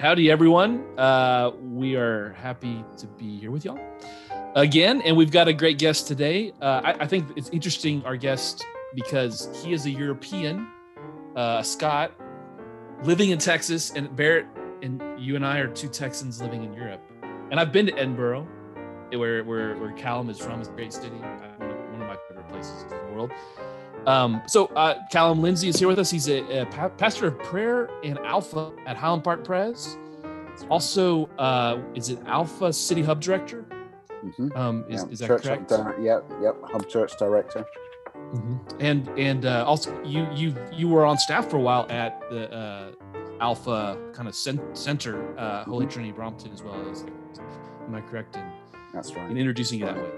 howdy, everyone. Uh, we are happy to be here with y'all again, and we've got a great guest today. Uh, I, I think it's interesting, our guest, because he is a European, uh, Scot, living in Texas, and Barrett and you and I are two Texans living in Europe. And I've been to Edinburgh, where where, where Callum is from. It's a great city, uh, one of my favorite places in the world. Um, so uh, Callum Lindsay is here with us. He's a, a pa- pastor of prayer and Alpha at Highland Park Pres. Also, uh, is it Alpha City Hub Director? Mhm. Um, is, Yeah, is that church correct? di- yep, yep. Hub Church Director. Mhm. And and uh, also you you you were on staff for a while at the uh, Alpha kind of cen- center, uh, Holy Mm-hmm. Trinity Brompton, as well as. Am I correct in, That's right. in introducing you that way?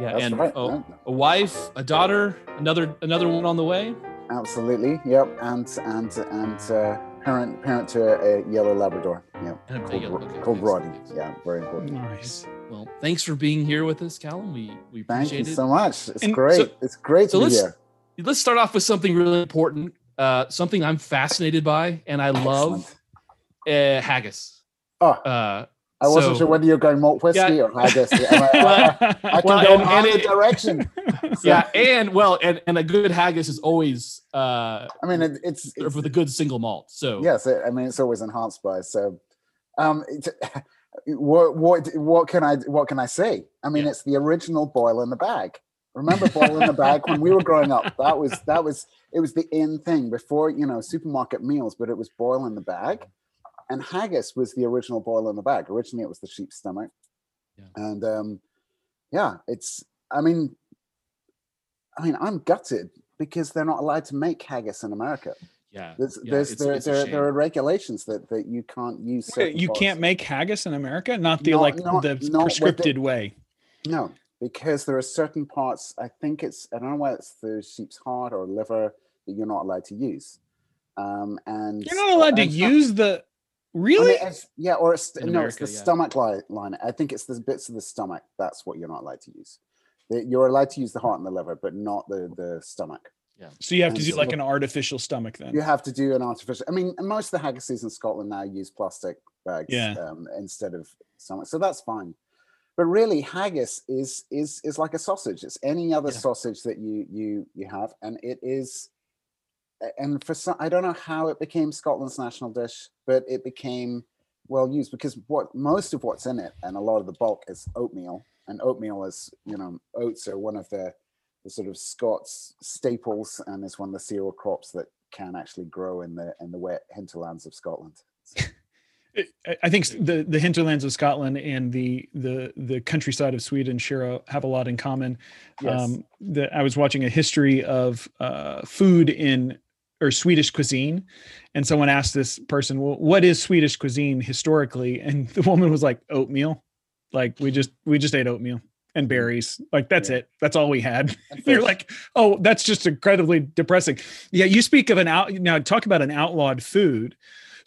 Yeah, That's and right. a, yeah. a wife, a daughter, another another one on the way. Absolutely. Yep. And and and uh, parent parent to a, yellow Labrador. Yeah. And a Called, yellow- okay, called thanks, Roddy. Yeah. Very important. Nice. Well, thanks for being here with us, Callum. We we appreciate Thank you it. so much. It's And great. so- it's great so to be let's- here. Let's start off with something really important. Uh, something I'm fascinated by, and I love uh, haggis. Oh, Uh, I wasn't sure whether you're going malt whiskey Yeah. or haggis. I, I, I can Well, go in either direction. So, yeah, and well, and, and a good haggis is always uh, I mean, it, it's, it's with a good single malt. So yes. I mean, it's always enhanced by. So, um, what what what can I what can I say? I mean, Yeah. it's the original boil in the bag. Remember boil in the bag when we were growing up? That was that was it was the in thing before you know supermarket meals, but it was boil in the bag. And haggis was the original boil in the bag. Originally, it was the sheep's stomach, Yeah. and um, yeah, it's. I mean, I mean, I'm gutted because they're not allowed to make haggis in America. yeah, There's, yeah, there's it's- there, it's there, there are regulations that, that you can't use. Wait, you parts. can't make haggis in America? Not the Not- like not- the not with the- prescripted way. No, because there are certain parts. I think it's I don't know whether it's the sheep's heart or liver that you're not allowed to use. Um, and You're not allowed to and some- use the I mean, really. it's- yeah, or it's In no, it's the yeah. stomach line, line. I think it's the bits of the stomach. That's what you're not allowed to use. You're allowed to use the heart and the liver, but not the the stomach. Yeah. So you have to and do like an artificial stomach then. You have to do an artificial. I mean, most of the haggises in Scotland now use plastic bags Yeah. um, instead of stomach, so that's fine. But really, haggis is is is like a sausage. It's any other Yeah. sausage that you you you have, and it is. And for some, I don't know how it became Scotland's national dish, but it became well used because what most of what's in it, and a lot of the bulk is oatmeal, and oatmeal is you know oats are one of the the sort of Scots staples, and is one of the cereal crops that can actually grow in the in the wet hinterlands of Scotland. So, I- think the the hinterlands of Scotland and the the the countryside of Sweden sure have a lot in common. yes. Um, that I was watching a history of uh, food in or Swedish cuisine, and someone asked this person, "Well, what is Swedish cuisine historically?" And the woman was like, "Oatmeal. Like we just we just ate oatmeal and mm-hmm. berries. Like that's Yeah. it. That's all we had." You're like, "Oh, that's just incredibly depressing." Yeah, you speak of an out now. Talk about an outlawed food.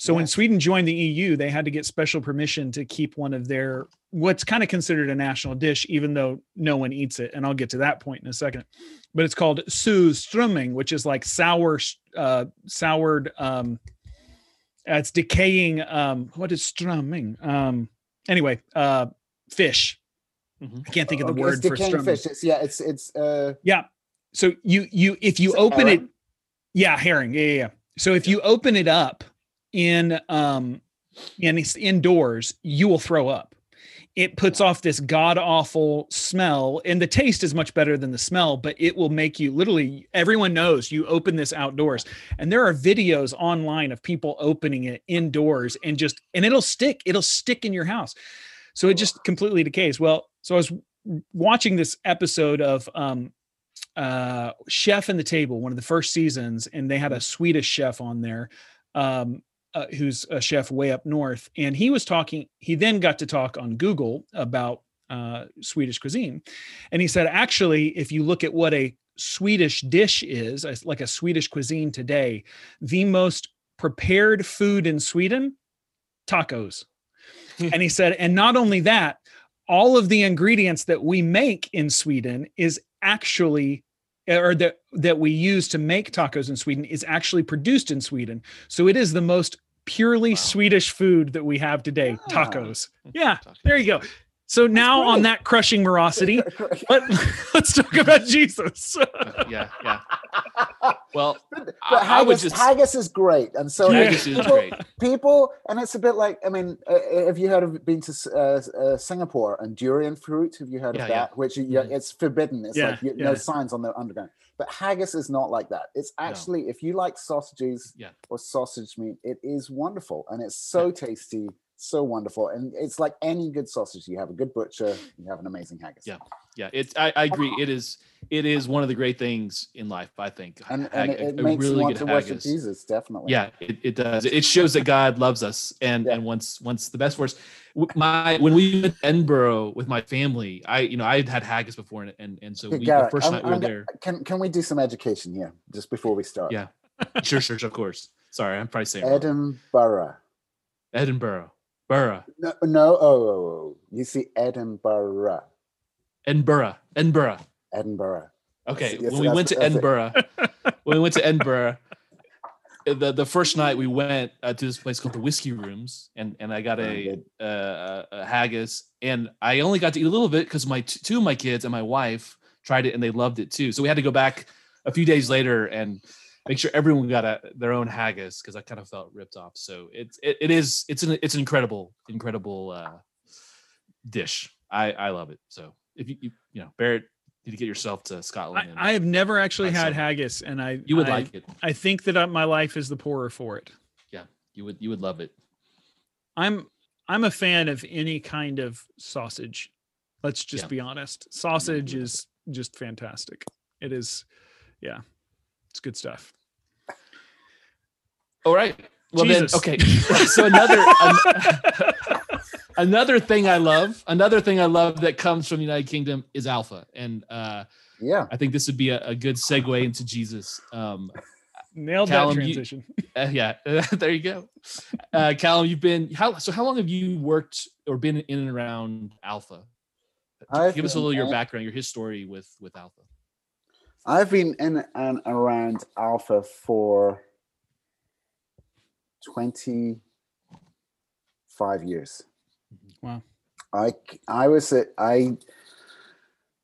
So when Sweden joined the EU, they had to get special permission to keep one of their what's kind of considered a national dish, even though no one eats it. And I'll get to that point in a second. But it's called surströmming, which is like sour, uh, soured. Um, uh, it's decaying. Um, what is strumming? Um, anyway, uh, fish. Mhm. I can't think of the Okay, word it's for decaying strumming. fish. It's yeah, it's it's uh Yeah. So you you if you open it, yeah, herring. Yeah, yeah, yeah. So if you open it up in um in it's indoors, you will throw up. It puts off this god awful smell, and the taste is much better than the smell, but it will make you literally everyone knows you open this outdoors. And there are videos online of people opening it indoors and just and it'll stick, it'll stick in your house. So it just completely decays. Well, so I was watching this episode of um uh chef and the table one of the first seasons and they had a swedish chef on there um uh, who's a chef way up north and he was talking he then got to talk on google about uh swedish cuisine and he said actually if you look at what a swedish dish is like a swedish cuisine today the most prepared food in sweden tacos. And he said and not only that all of the ingredients that we make in Sweden is actually or that that we use to make tacos in Sweden is actually produced in Sweden. So it is the most purely Wow. Swedish food that we have today, Ah. tacos. Yeah, there you go. So now on that crushing morosity, let, let's talk about Jesus. yeah, yeah. Well, but, but I- I would haggis, just- haggis is great, and so Yeah. haggis is people, great. people, and it's a bit like I mean, uh, have you heard of been to uh, uh, Singapore and durian fruit? Have you heard Yeah, of yeah. that? Which you, yeah, Mhm. it's forbidden. It's Yeah, like you, yeah. no signs on the underground. But haggis is not like that. It's actually if you like sausages Yeah. or sausage meat, it is wonderful and it's so tasty, so wonderful, and it's like any good sausage. You have a good butcher, you have an amazing haggis. Yeah. Yeah, it's I, I agree. It is it is one of the great things in life. I think. and, Hag- and it, makes you really want good to worship. Jesus. Definitely. Yeah, it, it does. It shows that God loves us, and Yeah. and wants wants the best for us. My when we went to Edinburgh with my family, I you know I had had haggis before, and and, and so we, the 1st I'm- night we were there. Can can we do some education here just before we start? Yeah. Sure, sure, sure, of course. Sorry, I'm probably saying Edinburgh. Edinburgh. Edinburgh, No, no. Oh, oh, oh. you see Edinburgh. Edinburgh, Edinburgh. Edinburgh. Okay, Yes, when we went to. Edinburgh, when we went to Edinburgh, uh, the the first night we went uh, to this place called the Whiskey Rooms, and and I got a, good. uh, a haggis, and I only got to eat a little bit because my two of my kids and my wife tried it and they loved it too. So we had to go back a few days later and make sure everyone got a, their own haggis because I kind of felt ripped off. So it's it, it is it's an it's an incredible incredible uh, dish. I I love it. So if you you, you know Barrett, you need to get yourself to Scotland. and I have never actually had haggis, and I you would I, like it. I think that uh, my life is the poorer for it. Yeah, you would you would love it. I'm I'm a fan of any kind of sausage. Let's just Yeah. be honest. Sausage is just fantastic. It is, yeah, it's good stuff. All right. Well Jesus. then, okay. so another an- another thing I love, another thing I love that comes from the United Kingdom is alpha, and uh, Yeah. I think this would be a, a good segue into Jesus. Um, Nailed Callum, that you- transition. uh, yeah, there you go. Uh, Callum, you've been how so? How long have you worked or been in and around Alpha? I've Give us a been little your background, your history with with Alpha. I've been in and around Alpha for 25 years. Wow. I I was a, I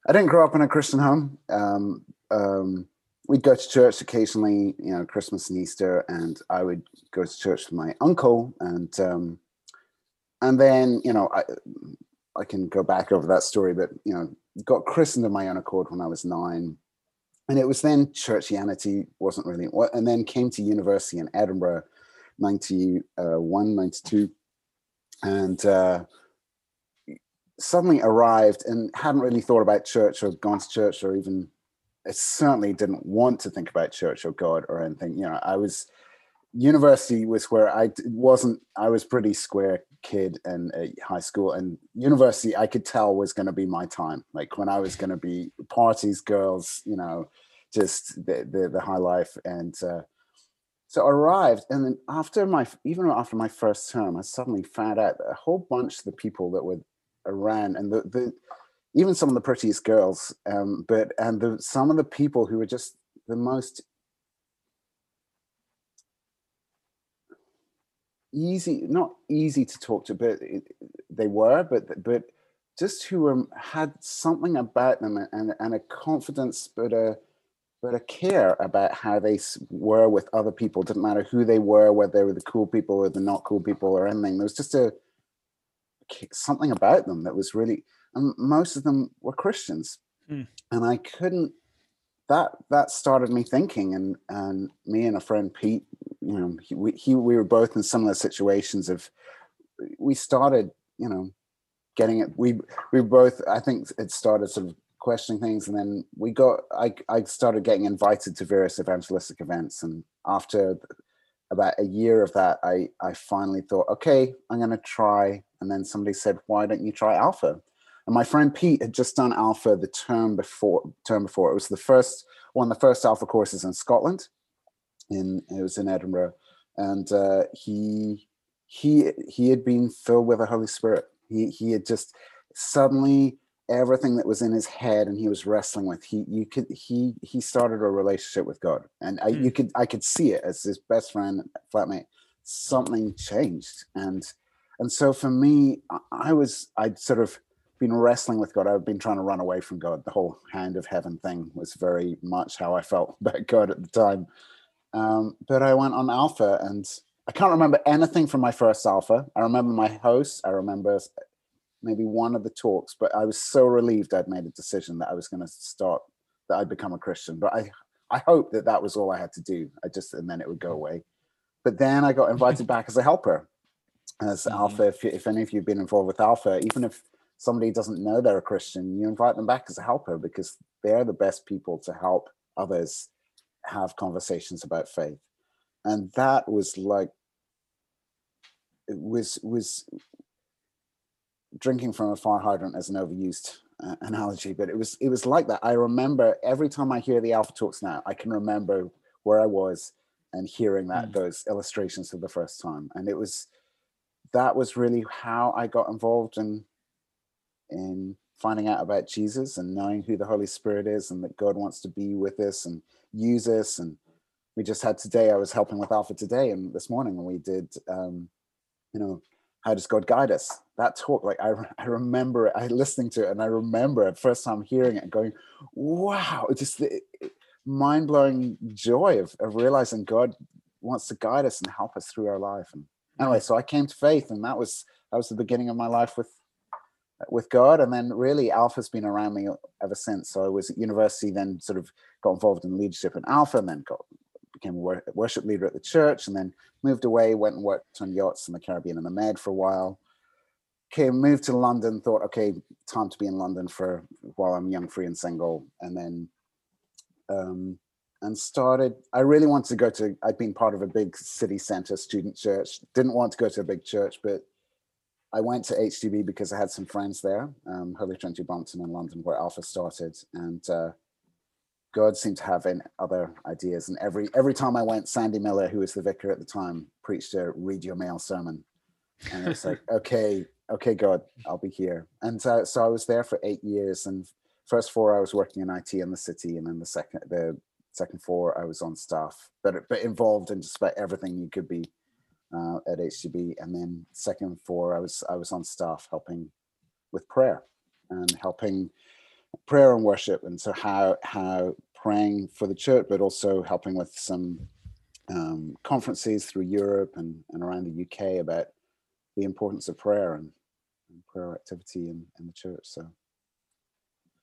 I didn't grow up in a Christian home. Um, um, we'd go to church occasionally, you know, Christmas and Easter, and I would go to church with my uncle, and um, and then you know I I can go back over that story, but you know, got christened of my own accord when I was nine, and it was then churchianity wasn't really what, and then came to university in Edinburgh, 91, 92, and. Uh, suddenly arrived and hadn't really thought about church or gone to church or even I certainly didn't want to think about church or God or anything. You know, I was university was where I wasn't. I was pretty square kid in uh, high school, and university I could tell was going to be my time. Like when I was going to be parties, girls, you know, just the the, the high life and. Uh, so I arrived, and then after my even after my first term, I suddenly found out a whole bunch of the people that were around, and the, the even some of the prettiest girls, um, but and the some of the people who were just the most easy, not easy to talk to, but they were, but but just who um, had something about them and and a confidence, but a but a care about how they were with other people. Didn't matter who they were, whether they were the cool people or the not cool people or anything. There was just a something about them that was really, and most of them were Christians, Hmm. and I couldn't. That that started me thinking, and and me and a friend Pete, you know, he, we he we were both in similar situations of, we started, you know, getting it. We we both, I think, it started sort of questioning things, and then we got. I I started getting invited to various evangelistic events, and after about a year of that, I I finally thought, okay, I'm going to try. And then somebody said, why don't you try Alpha? And my friend Pete had just done Alpha the term before. Term before it was the first one, of the first Alpha courses in Scotland. In it was in Edinburgh, and uh, he he he had been filled with the Holy Spirit. He he had just suddenly everything that was in his head and he was wrestling with he you could he he started a relationship with god and I, you could i could see it as his best friend flatmate something changed and and so for me I, I was i'd sort of been wrestling with god. I've been trying to run away from god. The whole hand of heaven thing was very much how i felt about god at the time. Um, but i went on alpha and i can't remember anything from my first alpha. I remember my host. I remember maybe one of the talks but i was so relieved i'd made a decision that i was going to start that i'd become a christian. But i i hoped that that was all i had to do. I just and then it would go away. But then I got invited back as a helper, as Mhm. Alpha. If, you- if any of you have been involved with Alpha, even if somebody doesn't know they're a Christian, you invite them back as a helper because they're the best people to help others have conversations about faith. And that was like, it was was drinking from a fire hydrant as an overused uh, analogy, but it was it was like that. I remember every time I hear the Alpha talks now, I can remember where I was and hearing that Mm. those illustrations for the first time and it was that was really how i got involved in in finding out about jesus and knowing who the holy spirit is and that god wants to be with us and use us. And we just had today i was helping with alpha today and this morning when we did um you know how does god guide us? That talk like i, I remember it i listening to it and i remember it first time hearing it and going wow. It just it, it- mind-blowing joy of, of realizing god wants to guide us and help us through our life. And anyway so i came to faith and that was that was the beginning of my life with with god and then really alpha's been around me ever since so i was at university then sort of got involved in leadership in alpha and then got became a worship leader at the church and then moved away went and worked on yachts in the caribbean and the med for a while came moved to london thought okay time to be in london for while i'm young free and single and then um, and started. I really wanted to go to. I'd been part of a big city center student church. Didn't want to go to a big church, but I went to HTB because I had some friends there, um, Holy Trinity Brompton in London, where Alpha started, and uh, God seemed to have in other ideas. And every every time I went, Sandy Miller, who was the vicar at the time, preached a read your mail sermon, and it was like, okay, okay, God, I'll be here. And so, so I was there for eight years, and first four I was working in IT in the city, and then the second the second four I was on staff, but but involved in just about everything you could be uh, at HTB. And then second four I was I was on staff helping with prayer and helping prayer and worship, and so how how praying for the church, but also helping with some um, conferences through Europe and, and around the UK about the importance of prayer and, and prayer activity in, in the church. So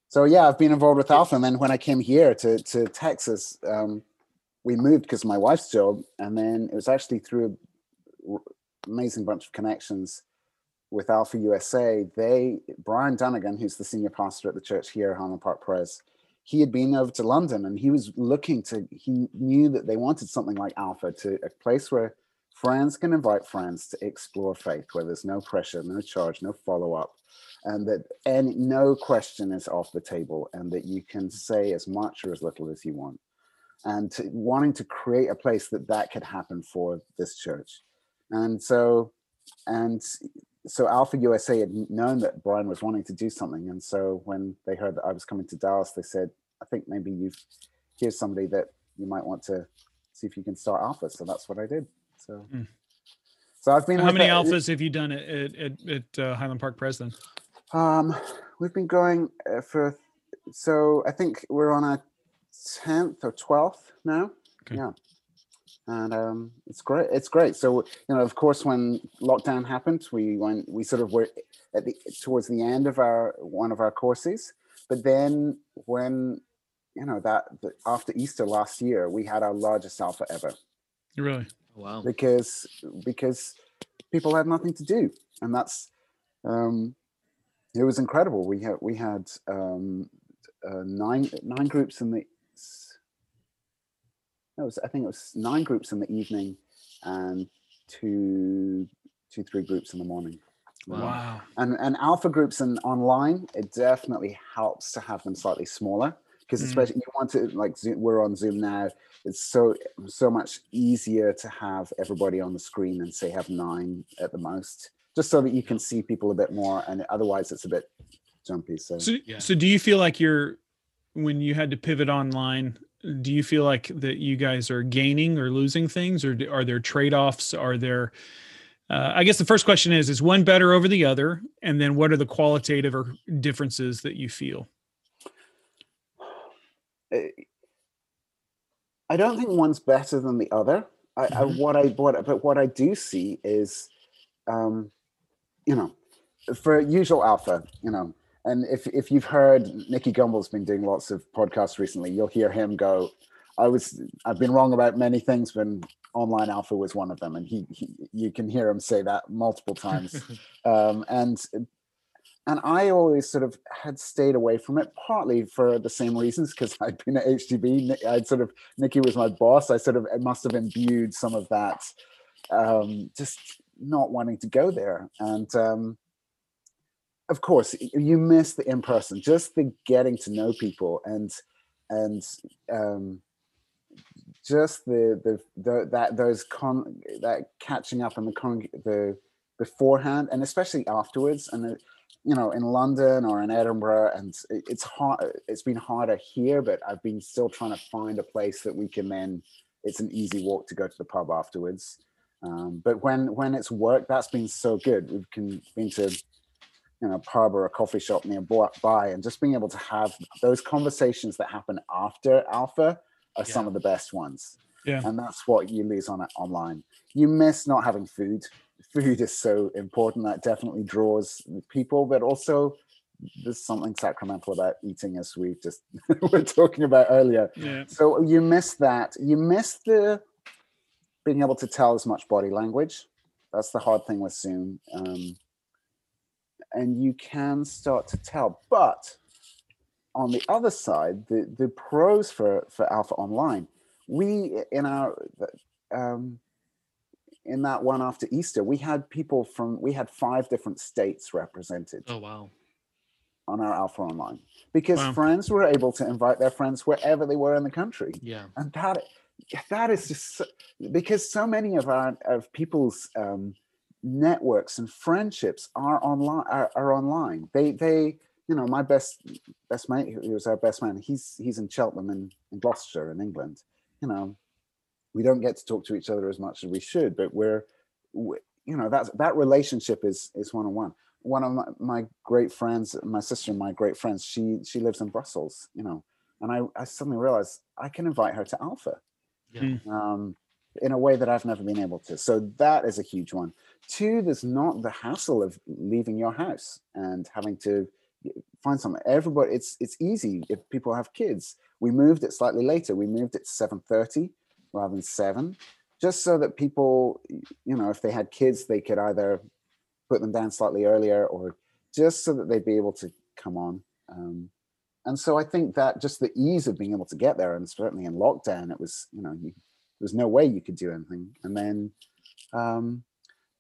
so yeah, I've been involved with Alpha, and then when I came here to to Texas, um, we moved because my wife's job, and then it was actually through amazing bunch of connections with Alpha USA. They Bryan Dunagan, who's the senior pastor at the church here, Highland Park Pres, he had been over to London, and he was looking to. He knew that they wanted something like Alpha, to a place where friends can invite friends to explore faith, where there's no pressure, no charge, no follow up and that any no question is off the table and that you can say as much or as little as you want and to, wanting to create a place that that could happen for this church and so and so alpha usa had known that bryan was wanting to do something and so when they heard that i was coming to dallas they said i think maybe you've here's somebody that you might want to see if you can start alpha so that's what i did so Hmm. so i've been How many that- alphas have you done at at, at, uh, Highland Park Pres then? Um, we've been going uh, for, so I think we're on a tenth or twelfth now. Okay. Yeah, and um, it's great. It's great. So you know, of course, when lockdown happened, we went. We sort of were at the towards the end of our one of our courses, but then when you know that the, after Easter last year, we had our largest alpha ever Really? Wow. because because people had nothing to do and that's um it was incredible we had we had um uh, nine nine groups in the s- no, it was, i think it was nine groups in the evening and two two three groups in the morning Wow. Wow. and and alpha groups and online it definitely helps to have them slightly smaller because Mm. especially you want to like Zoom, we're on zoom now it's so so much easier to have everybody on the screen and say have nine at the most just so that you can see people a bit more and otherwise it's a bit jumpy so So, Yeah. so do you feel like you're when you had to pivot online? Do you feel like that you guys are gaining or losing things, or are there trade offs? Are there uh, I guess the first question is: Is one better over the other? And then, what are the qualitative or differences that you feel? Eh, I don't think one's better than the other. I, mm-hmm. I what I what but what I do see is, um, you know, for usual alpha, you know, and if if you've heard Nicky Gumbel's been doing lots of podcasts recently, you'll hear him go, I was I've been wrong about many things, but online alpha was one of them, and he, he you can hear him say that multiple times, um, and and I always sort of had stayed away from it, partly for the same reasons because I'd been at HTB. I'd sort of Nicky was my boss. I sort of it must have imbued some of that, um, just not wanting to go there, and um, of course you miss the in person, just the getting to know people and and um, just the the, the that those con that catching up and the con the beforehand and especially afterwards and the, you know in london or in edinburgh and it's hard it's been harder here but i've been still trying to find a place that we can then it's an easy walk to go to the pub afterwards. Um, but when when it's work that's been so good. We've can, been to you know pub or a coffee shop nearby and just being able to have those conversations that happen after alpha are yeah. some of the best ones. Yeah. And that's what you lose on it online. You miss not having food. Food is so important. That definitely draws people, but also there's something sacramental about eating as we just were talking about earlier. Yeah. So you miss that. You miss the being able to tell as much body language. That's the hard thing with Zoom. Um, and you can start to tell, but on the other side, the, the pros for, for Alpha Online, we in our um, in that one after Easter, we had people from we had five different states represented. Oh wow! On our Alpha Online, because wow. friends were able to invite their friends wherever they were in the country. Yeah, and that that is just so, because so many of our of people's um, networks and friendships are online are, are online. They they you know, my best best mate, he was our best man. He's he's in Cheltenham in, in Gloucestershire in England. You know, we don't get to talk to each other as much as we should, but we're, we, you know, that that relationship is is one on one. One of my, my great friends, my sister and my great friends, she she lives in Brussels. You know, and I I suddenly realized I can invite her to Alpha. Yeah. Um, in a way that I've never been able to. So that is a huge one. Two, there's not the hassle of leaving your house and having to find something. Everybody, it's it's easy if people have kids. We moved it slightly later. We moved it to seven thirty rather than seven, just so that people, you know, if they had kids, they could either put them down slightly earlier or just so that they'd be able to come on. Um, and so I think that just the ease of being able to get there, and certainly in lockdown, it was you know you, there was no way you could do anything. And then, um,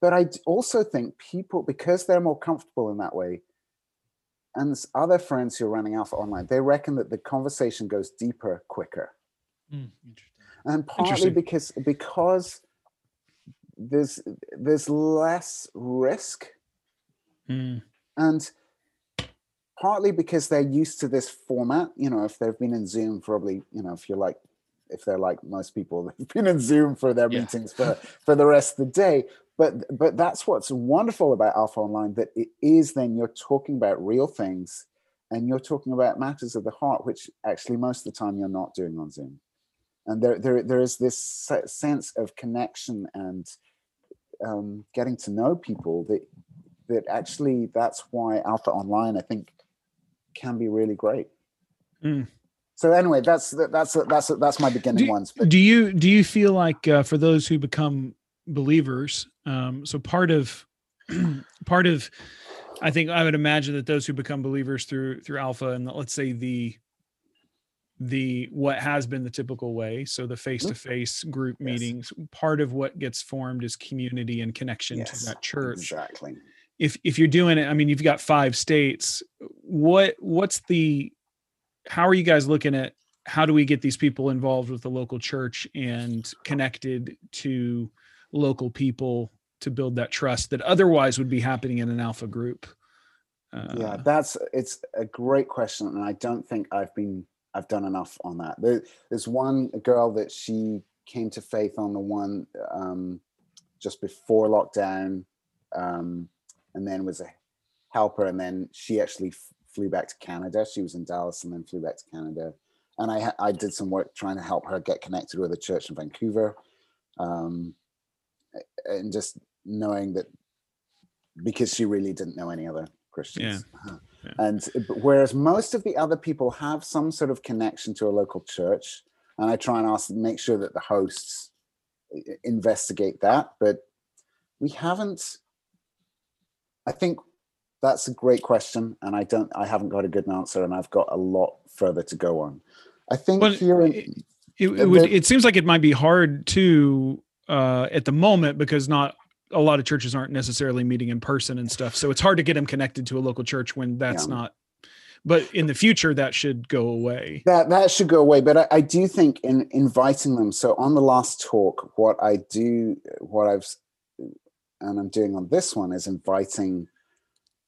but I also think people because they're more comfortable in that way and other friends who are running Alpha Online, they reckon that the conversation goes deeper quicker. Mm, and partly because because there's there's less risk, mm. and partly because they're used to this format. You know, if they've been in Zoom, probably you know, if you're like if they're like most people, they've been in Zoom for their yeah. meetings for for the rest of the day but but that's what's wonderful about alpha online that it is then you're talking about real things and you're talking about matters of the heart which actually most of the time you're not doing on zoom and there there, there is this sense of connection and um, getting to know people that that actually that's why alpha online i think can be really great mm. So anyway that's that's that's that's my beginning do, ones but do you do you feel like uh, for those who become believers. Um, so part of part of I think I would imagine that those who become believers through through Alpha and let's say the the what has been the typical way so the face-to-face group yes. meetings part of what gets formed is community and connection yes, to that church exactly if if you're doing it i mean you've got five states what what's the how are you guys looking at how do we get these people involved with the local church and connected to local people to build that trust that otherwise would be happening in an alpha group uh, yeah that's it's a great question and i don't think i've been I've done enough on that. There, there's one girl that she came to faith on the one um, just before lockdown, um, and then was a helper, and then she actually flew back to Canada. She was in Dallas and then flew back to Canada, and I I did some work trying to help her get connected with a church in Vancouver, um, and just knowing that because she really didn't know any other Christians. Uh-huh. Yeah. And whereas most of the other people have some sort of connection to a local church, and I try and ask, make sure that the hosts investigate that, but we haven't. I think that's a great question, and I don't, I haven't got a good answer, and I've got a lot further to go on. I think Well, here in, it, it, would, the- it seems like it might be hard to uh, at the moment because not a lot of churches aren't necessarily meeting in person and stuff. So it's hard to get them connected to a local church when that's Yeah. not. But in the future, that should go away. that that should go away but I, I do think in inviting them so on the last talk what i do what i've and i'm doing on this one is inviting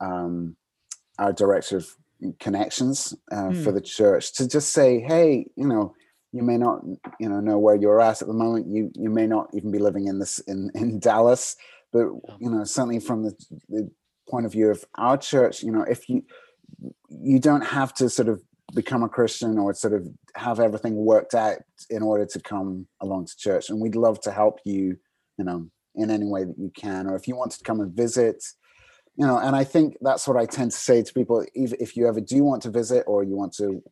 um our director of connections uh, for the church to just say hey you know you may not you know know where you're at at the moment you you may not even be living in this in in dallas but you know certainly from the, the point of view of our church you know if you you don't have to sort of become a Christian or sort of have everything worked out in order to come along to church. And we'd love to help you, you know, in any way that you can. Or if you want to come and visit, you know, and I think that's what I tend to say to people. If, if you ever do want to visit or you want to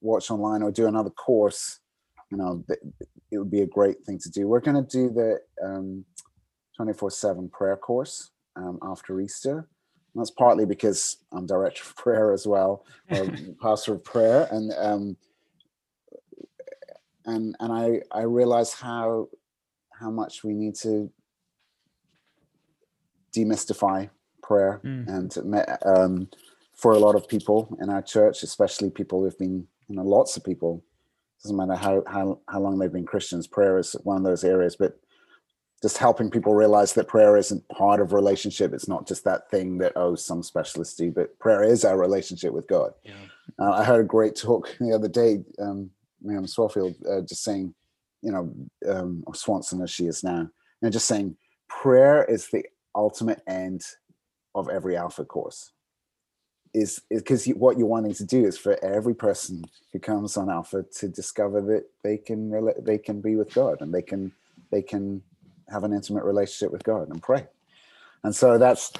watch online or do another course, you know, it would be a great thing to do. We're going to do the um, 24-7 prayer course um, after Easter. And that's partly because I'm director of prayer as well, or pastor of prayer, and um, and and I I realize how how much we need to demystify prayer Mm. and um, for a lot of people in our church, especially people who've been you know lots of people. Doesn't matter how how how long they've been Christians. Prayer is one of those areas, but just helping people realize that prayer isn't part of relationship. It's not just that thing that oh some specialists do, but prayer is our relationship with God. Yeah. Uh, I heard a great talk the other day, um, Miriam Swaffield, uh, just saying, you know, um, or Swanson as she is now, and just saying, prayer is the ultimate end of every Alpha course. Is because what you're wanting to do is for every person who comes on Alpha to discover that they can rela- they can be with God and they can they can have an intimate relationship with God and pray. And so that's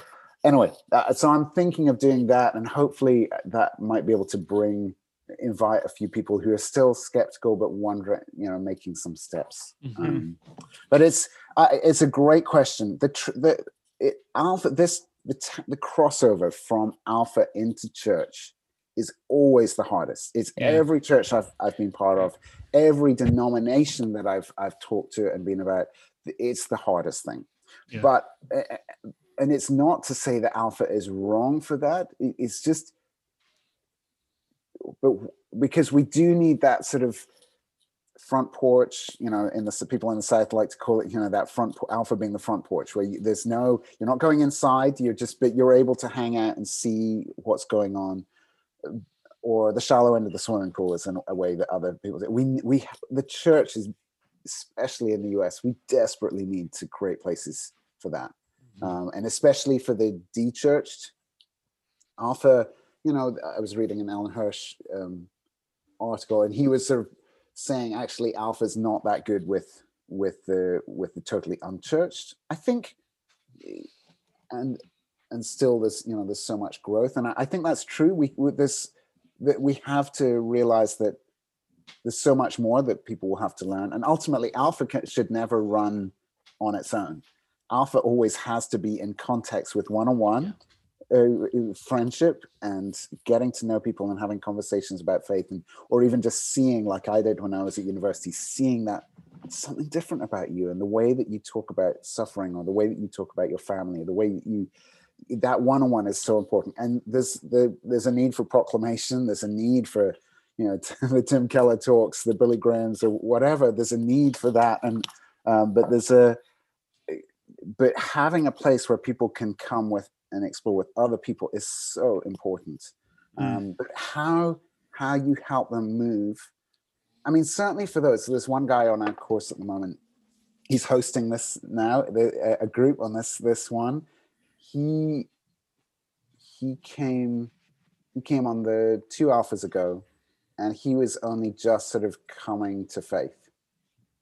anyway. Uh, so I'm thinking of doing that, and hopefully that might be able to bring invite a few people who are still skeptical but wondering, you know, making some steps. Mhm. Um, but it's uh, it's a great question. The tr- the it, alpha this the t- the crossover from alpha into church is always the hardest. It's Yeah. every church I've I've been part of, every denomination that I've I've talked to and been about. It's the hardest thing. Yeah. But uh, and it's not to say that alpha is wrong for that. It's just but because we do need that sort of front porch you know in the people in the south like to call it you know that front alpha being the front porch where you, there's no you're not going inside you're just but you're able to hang out and see what's going on or the shallow end of the swimming pool is in a way that other people we we the church is especially in the us we desperately need to create places for that. Um, and especially for the de-churched alpha you know i was reading an alan hirsch um, article and he was sort of saying actually alpha's not that good with with the with the totally unchurched. I think and and still there's you know there's so much growth. And i, I think that's true. We with this that we have to realize that there's so much more that people will have to learn. And ultimately alpha ca- should never run on its own. Alpha always has to be in context with one-on-one uh, friendship and getting to know people and having conversations about faith and or even just seeing like i did when i was at university seeing that something different about you and the way that you talk about suffering or the way that you talk about your family the way that you that one-on-one is so important. And there's the there's a need for proclamation. There's a need for you know the tim keller talks the billy grahams or whatever. There's a need for that. And um, but there's a but having a place where people can come with and explore with other people is so important Mm. um, but how how you help them move. I mean, certainly for those. So there's one guy on our course at the moment. He's hosting this now, the, a group on this this one. He he came he came on the two alphas ago, and he was only just sort of coming to faith.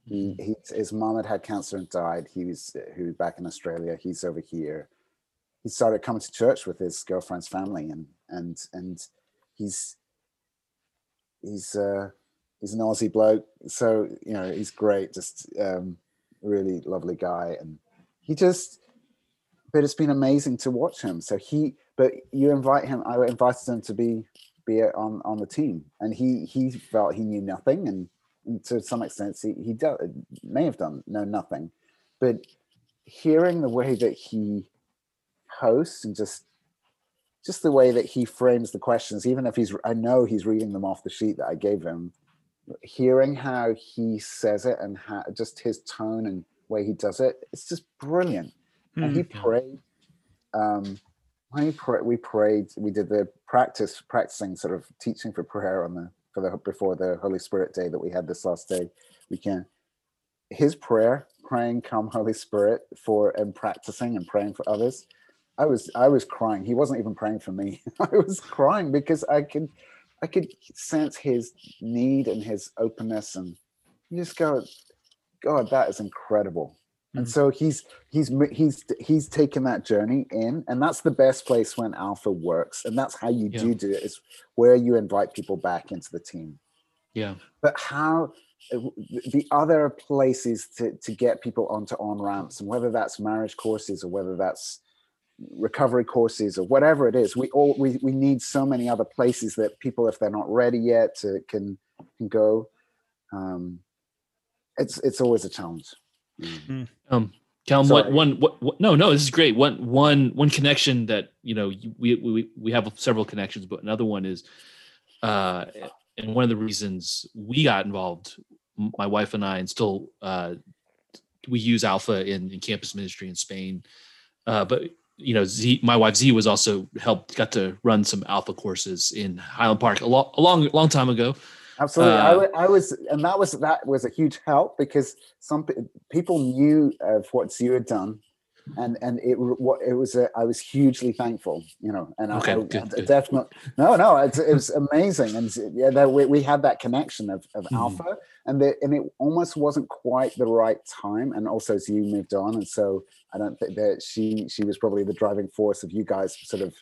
He, he his mom had had cancer and died. He was he was back in Australia. He's over here. He started coming to church with his girlfriend's family, and and and he's he's uh, he's an Aussie bloke. So you know he's great. Just um, really lovely guy, and he just. But it's been amazing to watch him. So he, but you invite him. I invited him to be be on on the team, and he he felt he knew nothing, and, and to some extent he he may have done know nothing, but hearing the way that he hosts and just just the way that he frames the questions, even if he's I know he's reading them off the sheet that I gave him, hearing how he says it and how just his tone and way he does it, it's just brilliant. Mm-hmm. And he hmm. prayed. Um, when he pray, we prayed, we did the practice, practicing sort of teaching for prayer on the for the before the Holy Spirit Day that we had this last day weekend. His prayer, praying, "Come, Holy Spirit," for and practicing and praying for others. I was I was crying. He wasn't even praying for me. I was crying because I could I could sense his need and his openness, and you just go, God, that is incredible and mm. so he's he's he's he's taken that journey in and that's the best place when alpha works and that's how you yeah. do do it is where you invite people back into the team yeah but how uh, the other places to to get people onto on ramps and whether that's marriage courses or whether that's recovery courses or whatever it is we all we, we need so many other places that people if they're not ready yet to, can can go. Um it's it's always a challenge. Mm-hmm. Um, Callum, one, one, what, what, no, no, this is great. One, one, one connection that you know we we we have several connections, but another one is, uh, and one of the reasons we got involved, my wife and I, and still uh, we use Alpha in, in campus ministry in Spain, uh, but you know, Z, my wife Z was also helped got to run some Alpha courses in Highland Park a, long, a long, long time ago. Absolutely, uh, I, I, was, and that was that was a huge help because some people knew of what Z had done, and and it what it was. A, I was hugely thankful, you know, and okay, I, good, I definitely no, no, it, it, was amazing, and yeah, that we, we had that connection of, of mm-hmm. Alpha, and the, and it almost wasn't quite the right time, and also as you moved on, and so I don't think that she she was probably the driving force of you guys sort of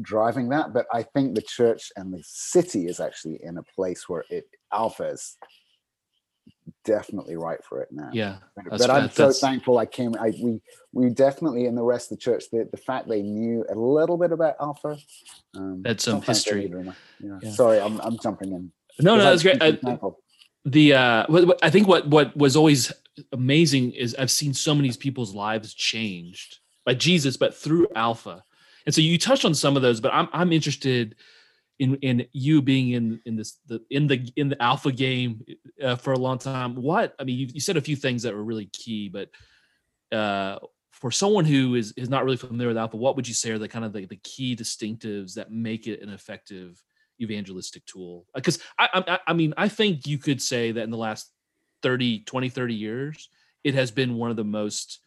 driving that, but I think the church and the city is actually in a place where it alpha is definitely right for it now. Yeah, but I'm so that's... thankful I came. I we we definitely in the rest of the church the, the fact they knew a little bit about alpha. Um, That's some history. Yeah. yeah. Sorry, I'm I'm jumping in. No, no, that's great. I, the uh, I think what what was always amazing is I've seen so many people's lives changed by Jesus, but through Alpha and so you touched on some of those, but I'm I'm interested in in you being in in this the in the in the alpha game uh, for a long time. What I mean, you, you said a few things that were really key, but uh, for someone who is is not really familiar with alpha, what would you say are the kind of the, the key distinctives that make it an effective evangelistic tool? Uh, because I, I I mean I think you could say that in the last 30 20 30 years it has been one of the most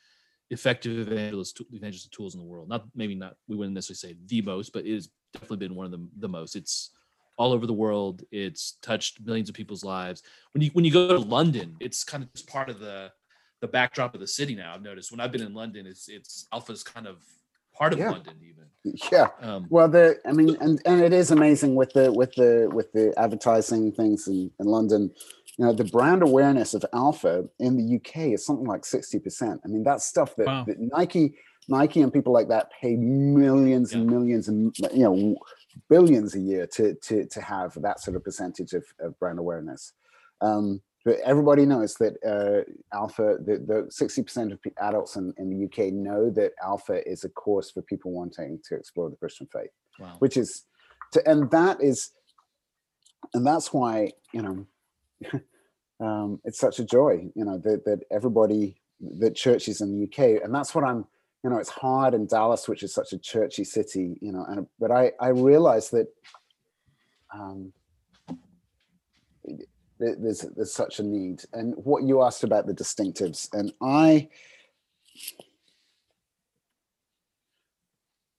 effective evangelist evangelist tools in the world. Not maybe not we wouldn't necessarily say the most, but it has definitely been one of the the most. It's all over the world. It's touched millions of people's lives. When you when you go to London, it's kind of just part of the the backdrop of the city now. I've noticed when I've been in London, it's it's Alpha's kind of part of yeah. London even. Yeah. Um, well, the I mean, and and it is amazing with the with the with the advertising things in, in London you know the brand awareness of alpha in the uk is something like 60% i mean that's stuff that, wow. that nike nike and people like that pay millions yeah. and millions and you know billions a year to to to have that sort of percentage of, of brand awareness um, but everybody knows that uh, alpha the, the 60% of adults in, in the uk know that alpha is a course for people wanting to explore the christian faith wow. which is to, and that is and that's why you know um, it's such a joy, you know, that, that everybody, that churches in the UK, and that's what I'm, you know, it's hard in Dallas, which is such a churchy city, you know, and but I I realize that um, there's there's such a need. And what you asked about the distinctives and i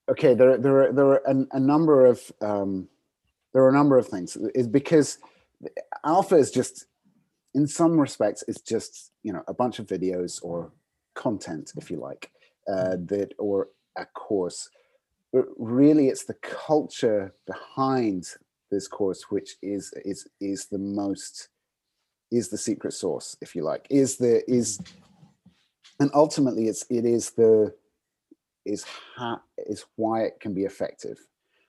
okay there there are there are a, a number of um there are a number of things. Is because alpha is just in some respects it's just you know a bunch of videos or content if you like uh that or a course. But really it's the culture behind this course which is is is the most is the secret source if you like is the is and ultimately it's it is the is how is why it can be effective.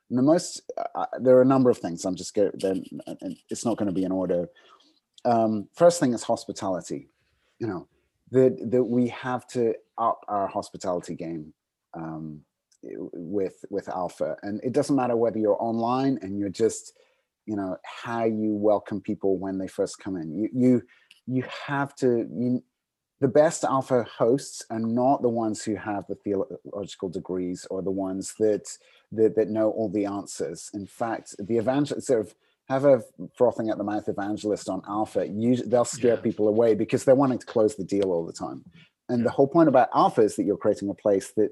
And the most uh, there are a number of things i'm just going then it's not going to be in order. Um first thing is hospitality you know that that we have to up our hospitality game um with with alpha. And it doesn't matter whether you're online and you're just you know how you welcome people when they first come in. You you you have to you the best alpha hosts are not the ones who have the theological degrees or the ones that that, that know all the answers. In fact the evangelist sort of have a frothing at the mouth evangelist on alpha usually they'll scare yeah. people away because they're wanting to close the deal all the time. And the whole point about alpha is that you're creating a place that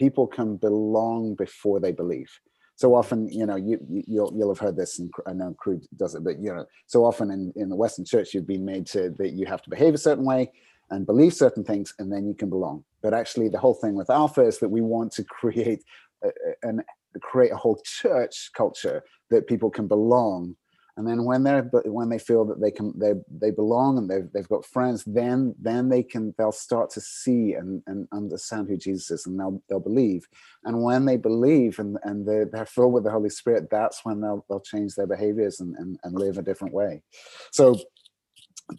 people can belong before they believe. So often you know you, you'll you'll have heard this and i know Cru does it but you know so often in, in the western church you've been made to that you have to behave a certain way and believe certain things and then you can belong. But actually the whole thing with alpha is that we want to create and create a whole church culture that people can belong and then when they're when they feel that they can they they belong and they've they've got friends then then they can they'll start to see and, and understand who jesus is and they'll they'll believe. And when they believe and and they're, they're filled with the holy spirit that's when they'll they'll change their behaviors and and, and live a different way. So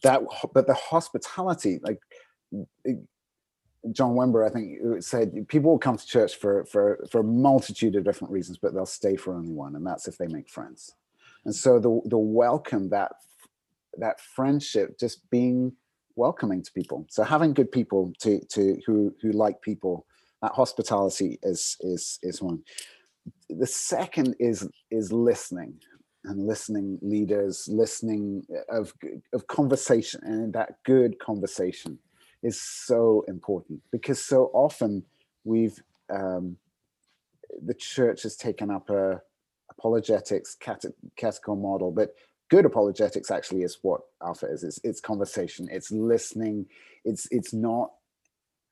that but the hospitality like John Wimber, I think, said people will come to church for for for a multitude of different reasons, but they'll stay for only one, and that's if they make friends and so the the welcome that that friendship just being welcoming to people. So having good people to to who who like people that hospitality is is is one. The second is is listening and listening leaders listening of of conversation and that good conversation is so important because so often we've um, the church has taken up a apologetics catechetical model, but good apologetics actually is what alpha is. It's, it's conversation. It's listening. It's it's not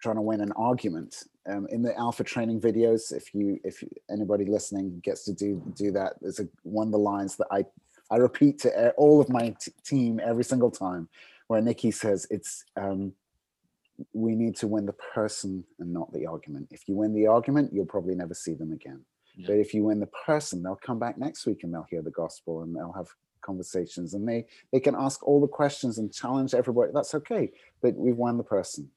trying to win an argument. Um, in the alpha training videos, if you if anybody listening gets to do do that, there's a one of the lines that I I repeat to all of my t- team every single time, where Nicky says it's um, we need to win the person and not the argument. If you win the argument, you'll probably never see them again. But if you win the person, they'll come back next week and they'll hear the gospel and they'll have conversations and they they can ask all the questions and challenge everybody. That's okay. But we've won the person.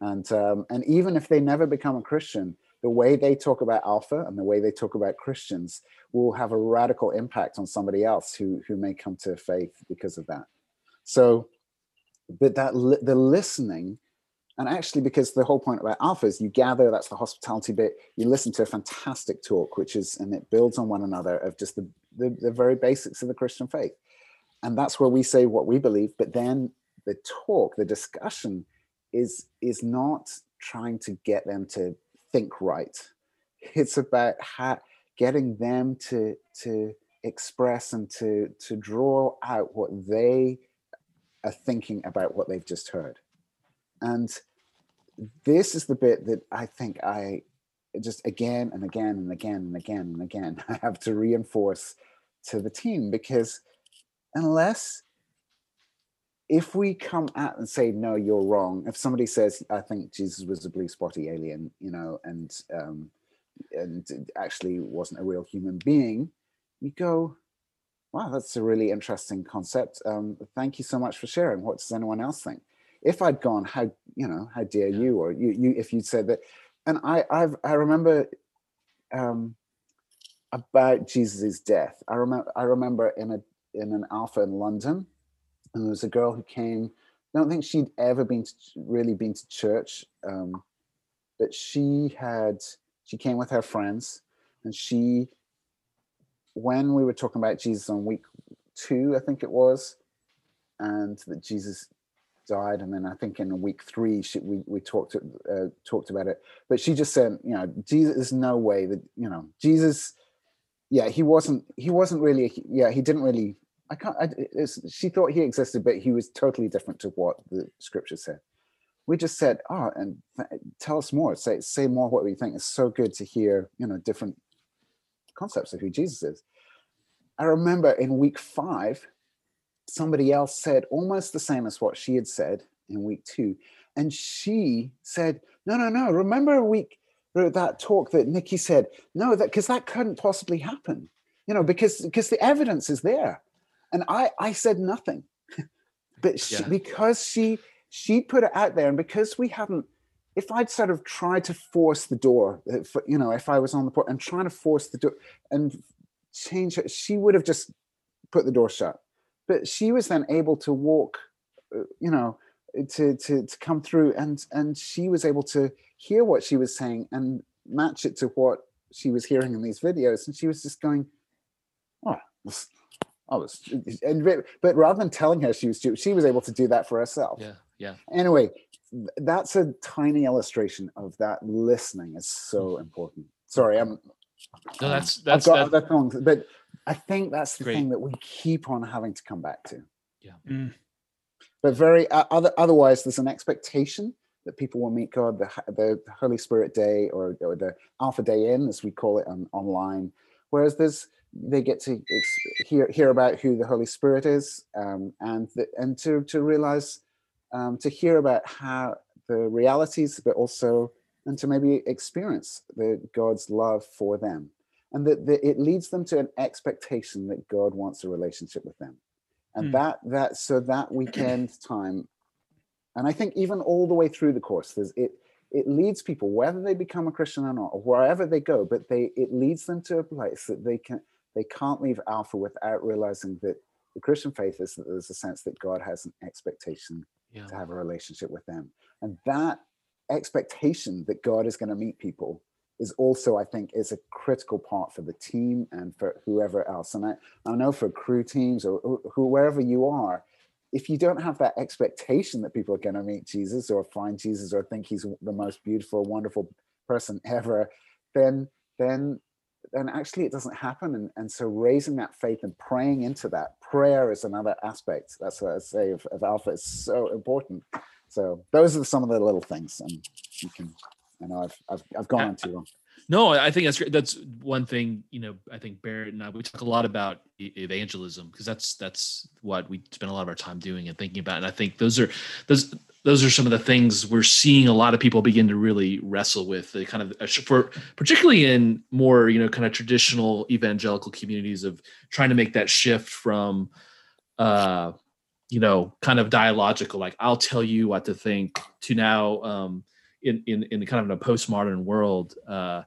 And um, and even if they never become a Christian, the way they talk about alpha and the way they talk about Christians will have a radical impact on somebody else who who may come to faith because of that. So, but that li- the listening and actually, because the whole point about alpha is you gather, that's the hospitality bit, you listen to a fantastic talk, which is, and it builds on one another of just the, the, the very basics of the Christian faith. And that's where we say what we believe, but then the talk, the discussion is, is not trying to get them to think right. It's about how, getting them to, to express and to, to draw out what they are thinking about what they've just heard. And this is the bit that I think I just again and again and again and again and again I have to reinforce to the team because unless if we come at and say no you're wrong if somebody says i think jesus was a blue spotty alien you know and um and actually wasn't a real human being you go wow that's a really interesting concept. Um thank you so much for sharing. What does anyone else think if I'd gone, how you know, how dare you, or you, you, if you'd said that, and I, I've, I remember um, about Jesus's death. I remember, I remember in a in an alpha in London, and there was a girl who came. I don't think she'd ever been to, really been to church, um, but she had. She came with her friends, and she, when we were talking about Jesus on week two, I think it was, and that Jesus died, and then I think in week three she, we we talked uh, talked about it. But she just said, you know, Jesus, there's no way that you know Jesus. Yeah, he wasn't. He wasn't really. Yeah, he didn't really. I can't. I, she thought he existed, but he was totally different to what the scripture said. We just said, oh, and tell us more. Say say more what we think. It's so good to hear. You know, different concepts of who Jesus is. I remember in week five, somebody else said almost the same as what she had said in week two. And she said, No, no, no. Remember a week uh, that talk that Nicky said, no, that because that couldn't possibly happen, you know, because because the evidence is there. And I I said nothing. but she, yeah. because she she put it out there, and because we haven't if I'd sort of tried to force the door, uh, if, you know, if I was on the port and trying to force the door and change it, she would have just put the door shut but she was then able to walk uh, you know to to to come through and and she was able to hear what she was saying and match it to what she was hearing in these videos and she was just going oh I was, and but rather than telling her she was stupid, she was able to do that for herself. Yeah, yeah. Anyway, that's a tiny illustration of that listening is so hmm. important. Sorry, I'm. No, that's that's, I've got other things, but I think that's the Great. thing that we keep on having to come back to. Yeah. Mm. But very uh, other, otherwise, there's an expectation that people will meet God the, the Holy Spirit Day or, or the Alpha Day in, as we call it on, online. Whereas there's they get to ex- hear hear about who the Holy Spirit is, um, and the, and to to realize um, to hear about how the realities, but also and to maybe experience the God's love for them and that, that it leads them to an expectation that God wants a relationship with them. And mm. that that so that weekend time, and I think even all the way through the course, there's it it leads people whether they become a Christian or not, or wherever they go, but they it leads them to a place that they can they can't leave Alpha without realizing that the Christian faith is that there's a sense that God has an expectation yeah. to have a relationship with them. And that expectation that God is going to meet people is also, I think, is a critical part for the team and for whoever else. And I, I know for Cru teams or, or whoever you are, if you don't have that expectation that people are going to meet Jesus or find Jesus or think he's the most beautiful, wonderful person ever, then then then actually it doesn't happen. And, and so raising that faith and praying into that prayer is another aspect. That's what I say of, of Alpha is so important. So those are some of the little things, and you can I know I've I've, I've gone on too long. No, I think that's. That's one thing. You know, I think Barrett and I we talk a lot about evangelism because that's that's what we spend a lot of our time doing and thinking about. And I think those are those those are some of the things we're seeing a lot of people begin to really wrestle with. The kind of uh, for particularly in more you know kind of traditional evangelical communities of trying to make that shift from. uh you know, kind of dialogical, like I'll tell you what to think, to now um, in in in kind of in a postmodern world uh,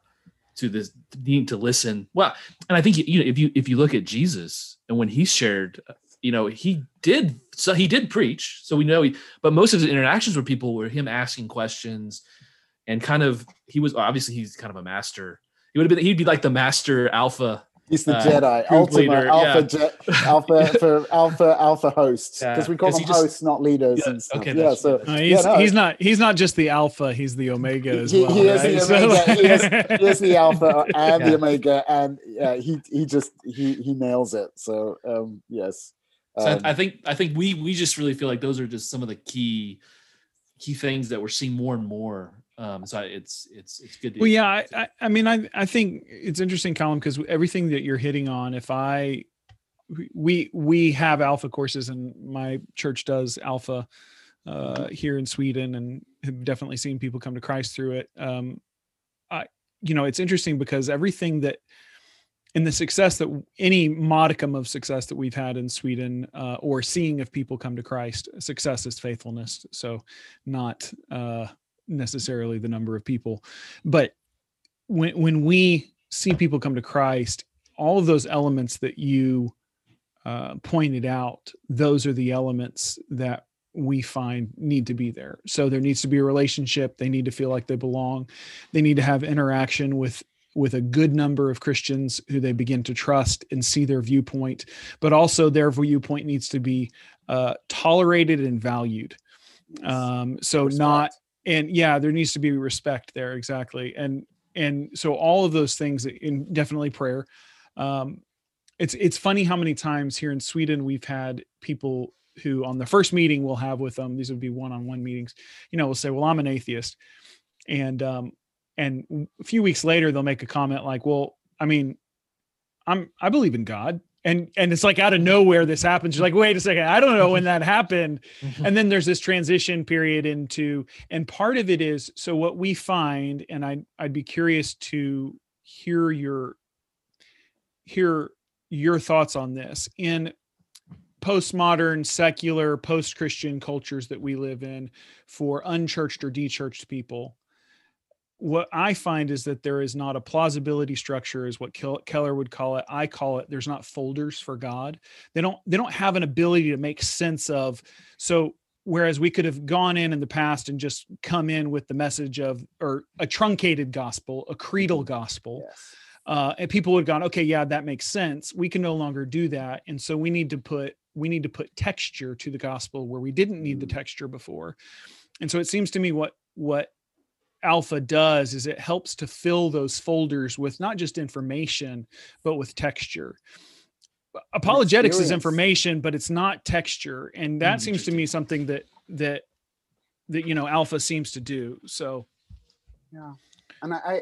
to this need to listen. Well, and I think you know if you if you look at Jesus and when he shared, you know, he did so he did preach. So we know he, but most of his interactions with people were him asking questions and kind of he was obviously he's kind of a master. He would have been he'd be like the master alpha He's the uh, Jedi, ultimate leader, alpha, yeah. je- alpha for alpha alpha host because yeah. we call them just, hosts, not leaders. Yeah, and stuff. Okay, yeah, so no, he's, no, he's not he's not just the alpha; he's the omega as he, well. He, right? is the omega. So, he, is, he, is, the alpha and the omega, and yeah, he he just he he nails it. So um, yes, um, so I think I think we we just really feel like those are just some of the key key things that we're seeing more and more um, so it's it's it's good. well, yeah, I, I, I mean, I I think it's interesting, Callum, because everything that you're hitting on, if I we we have alpha courses and my church does alpha uh, here in Sweden and have definitely seen people come to Christ through it. Um, I you know it's interesting because everything that in the success that any modicum of success that we've had in Sweden uh, or seeing if people come to Christ, success is faithfulness. So not uh, necessarily the number of people but when when we see people come to christ all of those elements that you uh, pointed out those are the elements that we find need to be there. So there needs to be a relationship. They need to feel like they belong. They need to have interaction with with a good number of Christians who they begin to trust and see their viewpoint, but also their viewpoint needs to be uh, tolerated and valued. Um, so not and yeah, there needs to be respect there exactly. And and so all of those things in definitely prayer. Um, it's it's funny how many times here in Sweden we've had people who on the first meeting we'll have with them these would be one-on-one meetings you know we'll say well i'm an atheist and um and a few weeks later they'll make a comment like well i mean i'm i believe in god and and it's like out of nowhere this happens. You're like wait a second i don't know when that mm-hmm. happened. Mm-hmm. And then there's this transition period into and part of it is so what we find and i i'd be curious to hear your hear your thoughts on this. In postmodern secular post-christian cultures that we live in for unchurched or dechurched people what i find is that there is not a plausibility structure is what keller would call it i call it there's not folders for god they don't they don't have an ability to make sense of so whereas we could have gone in in the past and just come in with the message of or a truncated gospel a creedal gospel Yes. uh, and people would have gone, okay, yeah, that makes sense. We can no longer do that, and so we need to put we need to put texture to the gospel where we didn't need the Mm. texture before. And so it seems to me what what Alpha does is it helps to fill those folders with not just information but with texture. Apologetics is information, but it's not texture, and that seems to me something that that that you know Alpha seems to do. So Yeah, and I, I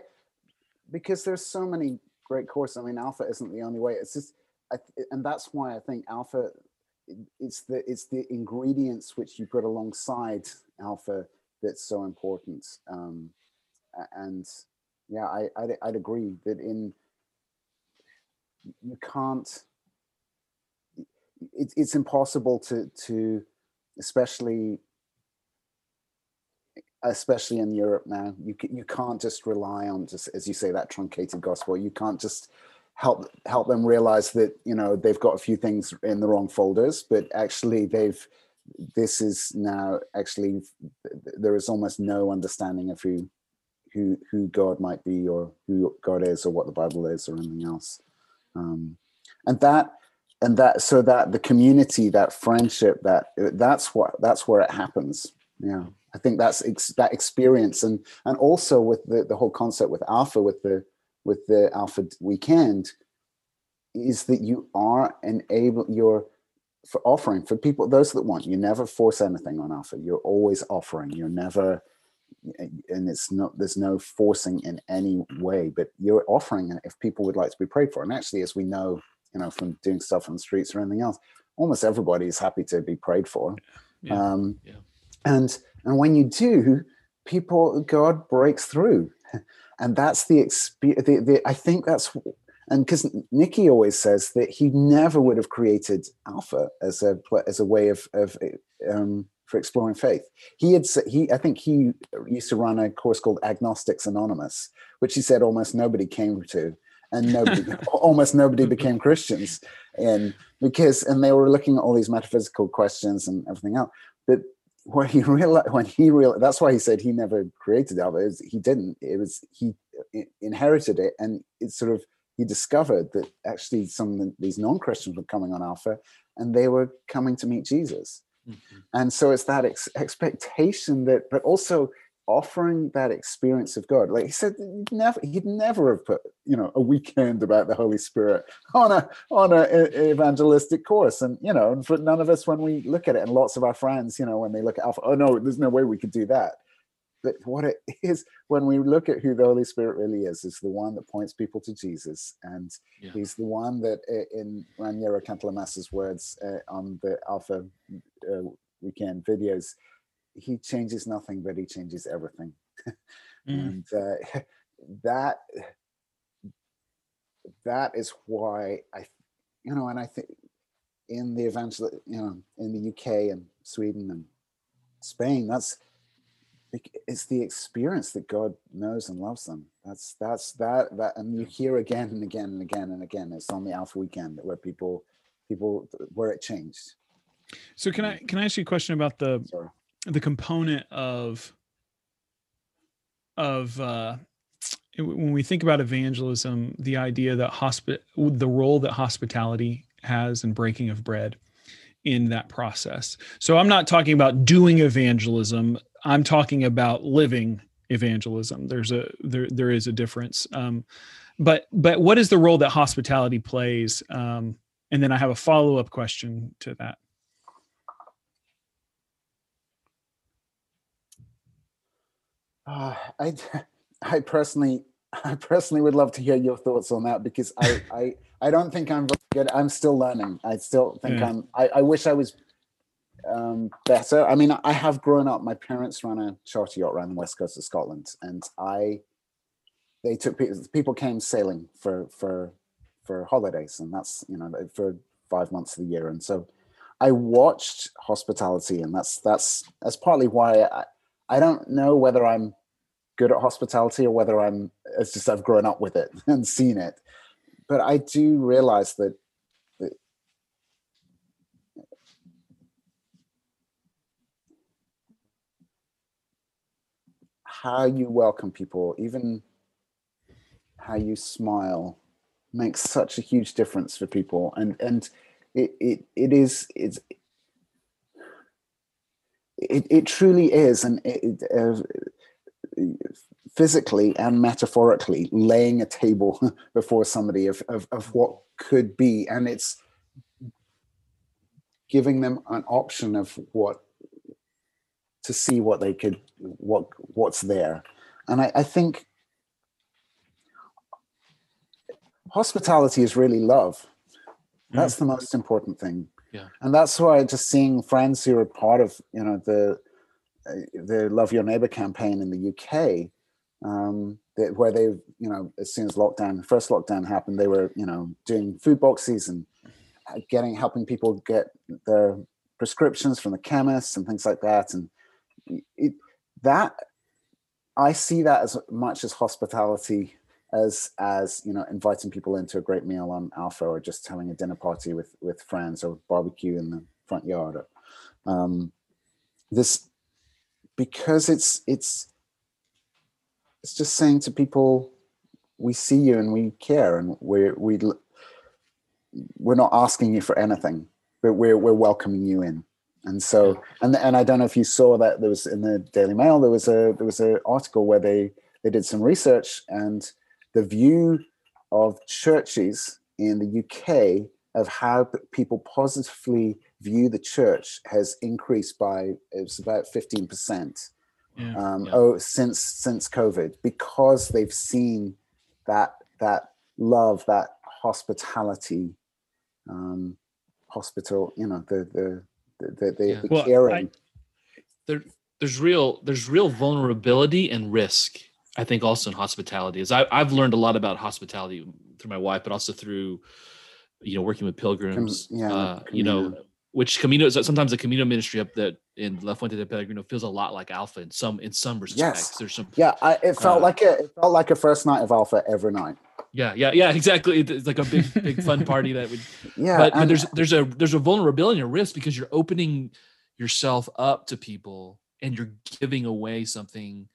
because there's so many great courses. I mean, Alpha isn't the only way. It's just, I, and that's why I think Alpha, it's the it's the ingredients which you put alongside Alpha that's so important. Um, and yeah, I I'd, I'd agree that in you can't. It's it's impossible to to, especially especially in Europe now, you you can't just rely on just as you say that truncated gospel. You can't just help help them realize that you know they've got a few things in the wrong folders, but actually they've this is now actually there is almost no understanding of who who who God might be or who God is or what the Bible is or anything else. Um, and that and that so that the community that friendship that that's what that's where it happens. Yeah. I think that's ex- that experience. And and also with the the whole concept with alpha with the with the alpha weekend is that you are enable you're for offering for people those that want you never force anything on offer. You're always offering. You're never and it's not there's no forcing in any way but you're offering it if people would like to be prayed for. And actually as we know you know from doing stuff on the streets or anything else almost everybody is happy to be prayed for. Yeah. um Yeah. and and when you do people god breaks through. And that's the experience the, the, i think that's and because nicky always says that he never would have created alpha as a as a way of of um for exploring faith. He had he i think he used to run a course called agnostics anonymous which he said almost nobody came to and nobody almost nobody became christians. And because and they were looking at all these metaphysical questions and everything else. But when he realized when he realized that's why he said he never created alpha. Is he didn't. It was he inherited it and it sort of he discovered that actually some of these non-christians were coming on alpha and they were coming to meet jesus. Mhm. and so it's that ex- expectation that but also offering that experience of god. Like he said he'd never he'd never have put you know a weekend about the holy spirit on a on a evangelistic course. And you know and for none of us when we look at it and lots of our friends you know when they look at alpha oh no there's no way we could do that but what it is when we look at who the holy spirit really is is the one that points people to jesus and Yeah. he's the one that uh, in raniero cantalamessa's words uh, on the alpha uh, weekend videos he changes nothing but he changes everything mm, and uh, that that is why i you know and i think in the evangel you know in the uk and sweden and spain that's it's the experience that god knows and loves them that's that's that that and you hear again and again and again and again it's on the alpha weekend where people people where it changed so can I can I ask you a question about the sorry the component of of uh when we think about evangelism the idea that hospi- the role that hospitality has in breaking of bread in that process. So I'm not talking about doing evangelism. I'm talking about living evangelism. There's a there there is a difference. Um, but but what is the role that hospitality plays? Um, and then I have a follow up question to that. Uh, I I personally I personally would love to hear your thoughts on that because I I, I don't think I'm very good. I'm still learning. I still think Yeah. I'm. I, I wish I was um, better. I mean, I have grown up. My parents ran a charter yacht around the west coast of Scotland, and I they took pe- people came sailing for for for holidays, and that's you know for five months of the year, and so I watched hospitality, and that's that's that's partly why I I don't know whether I'm good at hospitality or whether I'm it's just I've grown up with it and seen it. But I do realize that how you welcome people, even how you smile, makes such a huge difference for people. And and it it, it is it's it, it truly is and it, uh, physically and metaphorically laying a table before somebody of, of, of what could be and it's giving them an option of what to see what they could what what's there and i, I think hospitality is really love that's the most important thing Yeah. and that's why just seeing friends who are part of you know the uh, the love your neighbor campaign in the uk um, that where they, you know, as soon as lockdown, first lockdown happened, they were, you know, doing food boxes and uh, getting, helping people get their prescriptions from the chemists and things like that. And it, that, I see that as much as hospitality as, as, you know, inviting people into a great meal on Alpha or just having a dinner party with, with friends or barbecue in the front yard. Um, this, because it's, it's, it's just saying to people we see you and we care and we're we we're not asking you for anything but we're we're welcoming you in and so and and i don't know if you saw that there was in the daily mail there was a there was an article where they they did some research and the view of churches in the uk of how people positively view the church has increased by it's about 15% Yeah. um, Yeah. oh since since covid because they've seen that that love that hospitality um hospital you know the the the the, the, Yeah. the Well, caring there there's real there's real vulnerability and risk i think also in hospitality. Is I, i've learned a lot about hospitality through my wife but also through you know working with pilgrims yeah, uh, you know which camino sometimes the camino ministry up that in la fuente de pellegrino feels a lot like alpha in some in some respects. Yes. there's some yeah I, it felt Uh, like a it felt like a first night of alpha every night yeah yeah yeah exactly. It's like a big big fun party that would yeah but, but there's there's a there's a vulnerability and a risk because you're opening yourself up to people and you're giving away something.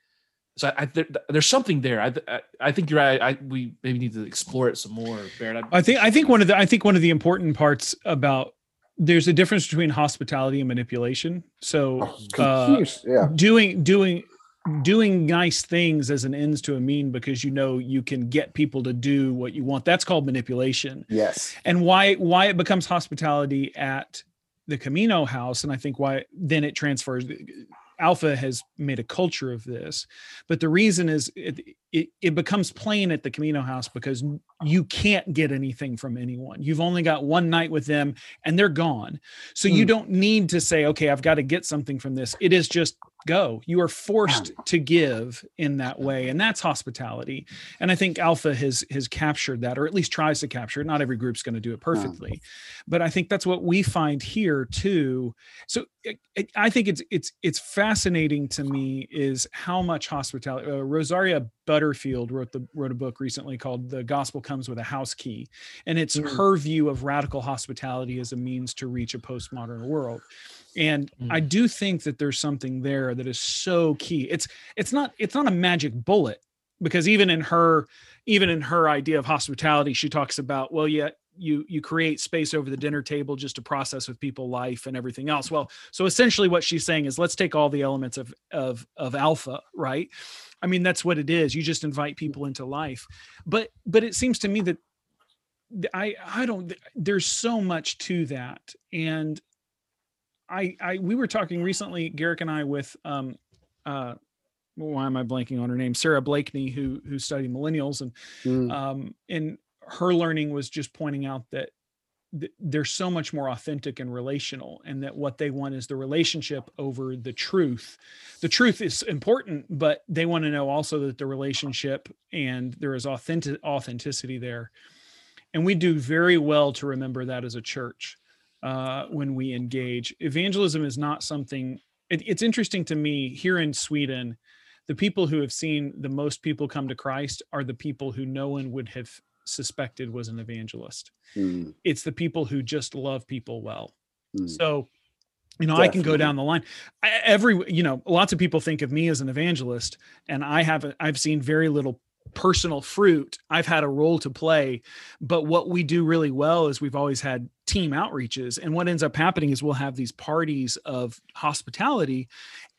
So I, I there, there's something there. I, I I think you're right. I we maybe need to explore it some more Barrett. I think I think one of the I think one of the important parts about there's a difference between hospitality and manipulation. So oh, uh, yeah. doing doing doing nice things as an ends to a mean because you know you can get people to do what you want. That's called manipulation. yes And why why it becomes hospitality at the Camino house and I think why then it transfers Alpha has made a culture of this. But the reason is it, it, it becomes plain at the Camino house because you can't get anything from anyone. You've only got one night with them and they're gone. So you Hmm. don't need to say, okay, I've got to get something from this. It is just go. You are forced to give in that way. And that's hospitality. And I think Alpha has has captured that, or at least tries to capture it. Not every group's going to do it perfectly. But I think that's what we find here too. So it, it- I think it's it's it's fascinating to me is how much hospitality. Uh, Rosaria Butterfield wrote the wrote a book recently called "The Gospel Comes with a House Key," and it's Mm. her view of radical hospitality as a means to reach a postmodern world. And Mm. I do think that there's something there that is so key. It's it's not it's not a magic bullet because even in her even in her idea of hospitality, she talks about well, yeah, you you create space over the dinner table just to process with people life and everything else. Well so essentially what she's saying is let's take all the elements of of of alpha right? I mean that's what it is. You just invite people into life. But but it seems to me that i i don't there's so much to that. And i i we were talking recently garrick and i with um uh why am I blanking on her name? Sarah Blakely, who who studied millennials, and Mm. um, and her learning was just pointing out that th- they're so much more authentic and relational, and that what they want is the relationship over the truth. The truth is important, but they want to know also that the relationship and there is authentic authenticity there, and we do very well to remember that as a church uh, when we engage. Evangelism is not something. It, it's interesting to me here in Sweden the people who have seen the most people come to Christ are the people who no one would have suspected was an evangelist. Mm, It's the people who just love people well. mm. So, you know, I can go down the line. I, every, you know, lots of people think of me as an evangelist, and I haven't. I've seen very little personal fruit. I've had a role to play, but what we do really well is we've always had team outreaches, and what ends up happening is we'll have these parties of hospitality,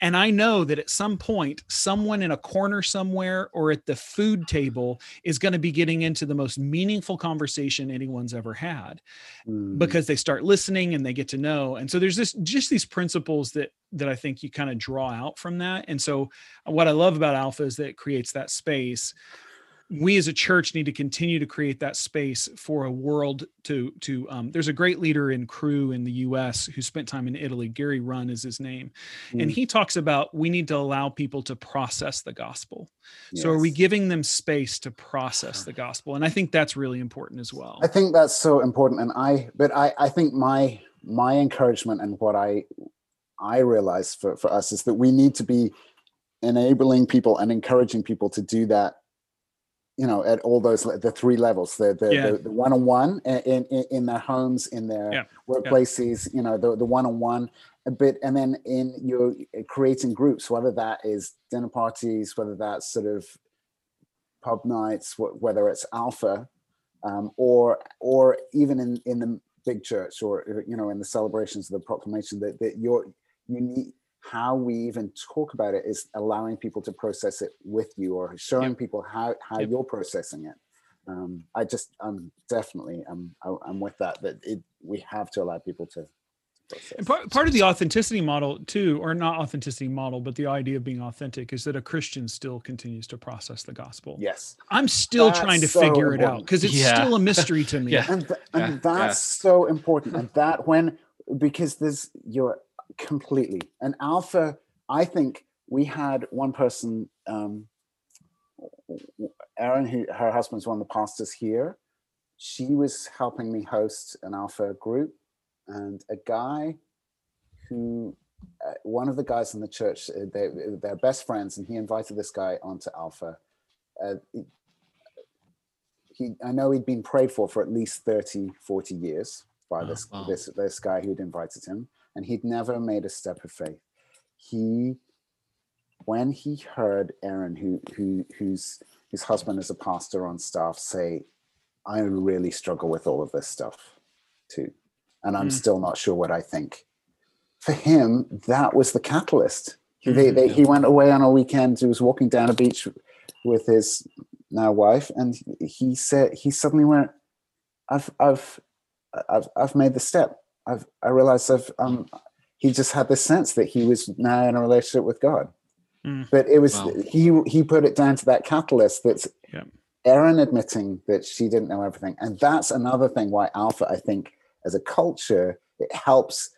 and I know that at some point, someone in a corner somewhere or at the food table is going to be getting into the most meaningful conversation anyone's ever had Mm. because they start listening and they get to know and so there's this just these principles that that i think you kind of draw out from that and so what i love about alpha is that it creates that space we as a church need to continue to create that space for a world to to um, there's a great leader in Cru in the us who spent time in italy. Gary run is his name. And Mm. he talks about we need to allow people to process the gospel. So are we giving them space to process the gospel? And i think that's really important as well. I think that's so important, and I, but I, I think my my encouragement and what I I realize for for us is that we need to be enabling people and encouraging people to do that. You know, at all those the three levels, the the Yeah. the, the one-on-one in, in in their homes, in their Yeah. workplaces. You know, the the one-on-one a bit, and then in your creating groups, whether that is dinner parties, whether that's sort of pub nights, whether it's alpha, um, or or even in in the big church, or you know, in the celebrations of the proclamation, that that you're you need how we even talk about it is allowing people to process it with you, or showing people how how Yep. you're processing it. Um, I just I'm definitely I'm I- I'm with that that it we have to allow people to. And part, part of the authenticity model too, or not authenticity model, but the idea of being authentic is that a Christian still continues to process the gospel. Yes, I'm still That's trying to so figure it out because it's Yeah. still a mystery to me. Yeah. and th- Yeah, and that's so important and that when because there's you're completely. An alpha i think we had one person um erin who her husband's one of the pastors here. She was helping me host an alpha group and a guy who uh, one of the guys in the church uh, they, they're best friends and he invited this guy onto alpha. Uh, he i know he'd been prayed for for at least 30 40 years by Oh, this wow. this this guy who'd invited him and he'd never made a step of faith. He when he heard erin who who whose his husband is a pastor on staff say i really struggle with all of this stuff too and i'm Mm. still not sure what i think. For him that was the catalyst. He, they, they, he went away on a weekend he was walking down a beach with his now wife and he said he suddenly went i've i've i've, I've made the step i've i realized i've um he just had this sense that he was now in a relationship with god Mm. but it was Wow. he he put it down to that catalyst that's Yeah. Erin admitting that she didn't know everything and that's another thing why alpha i think as a culture it helps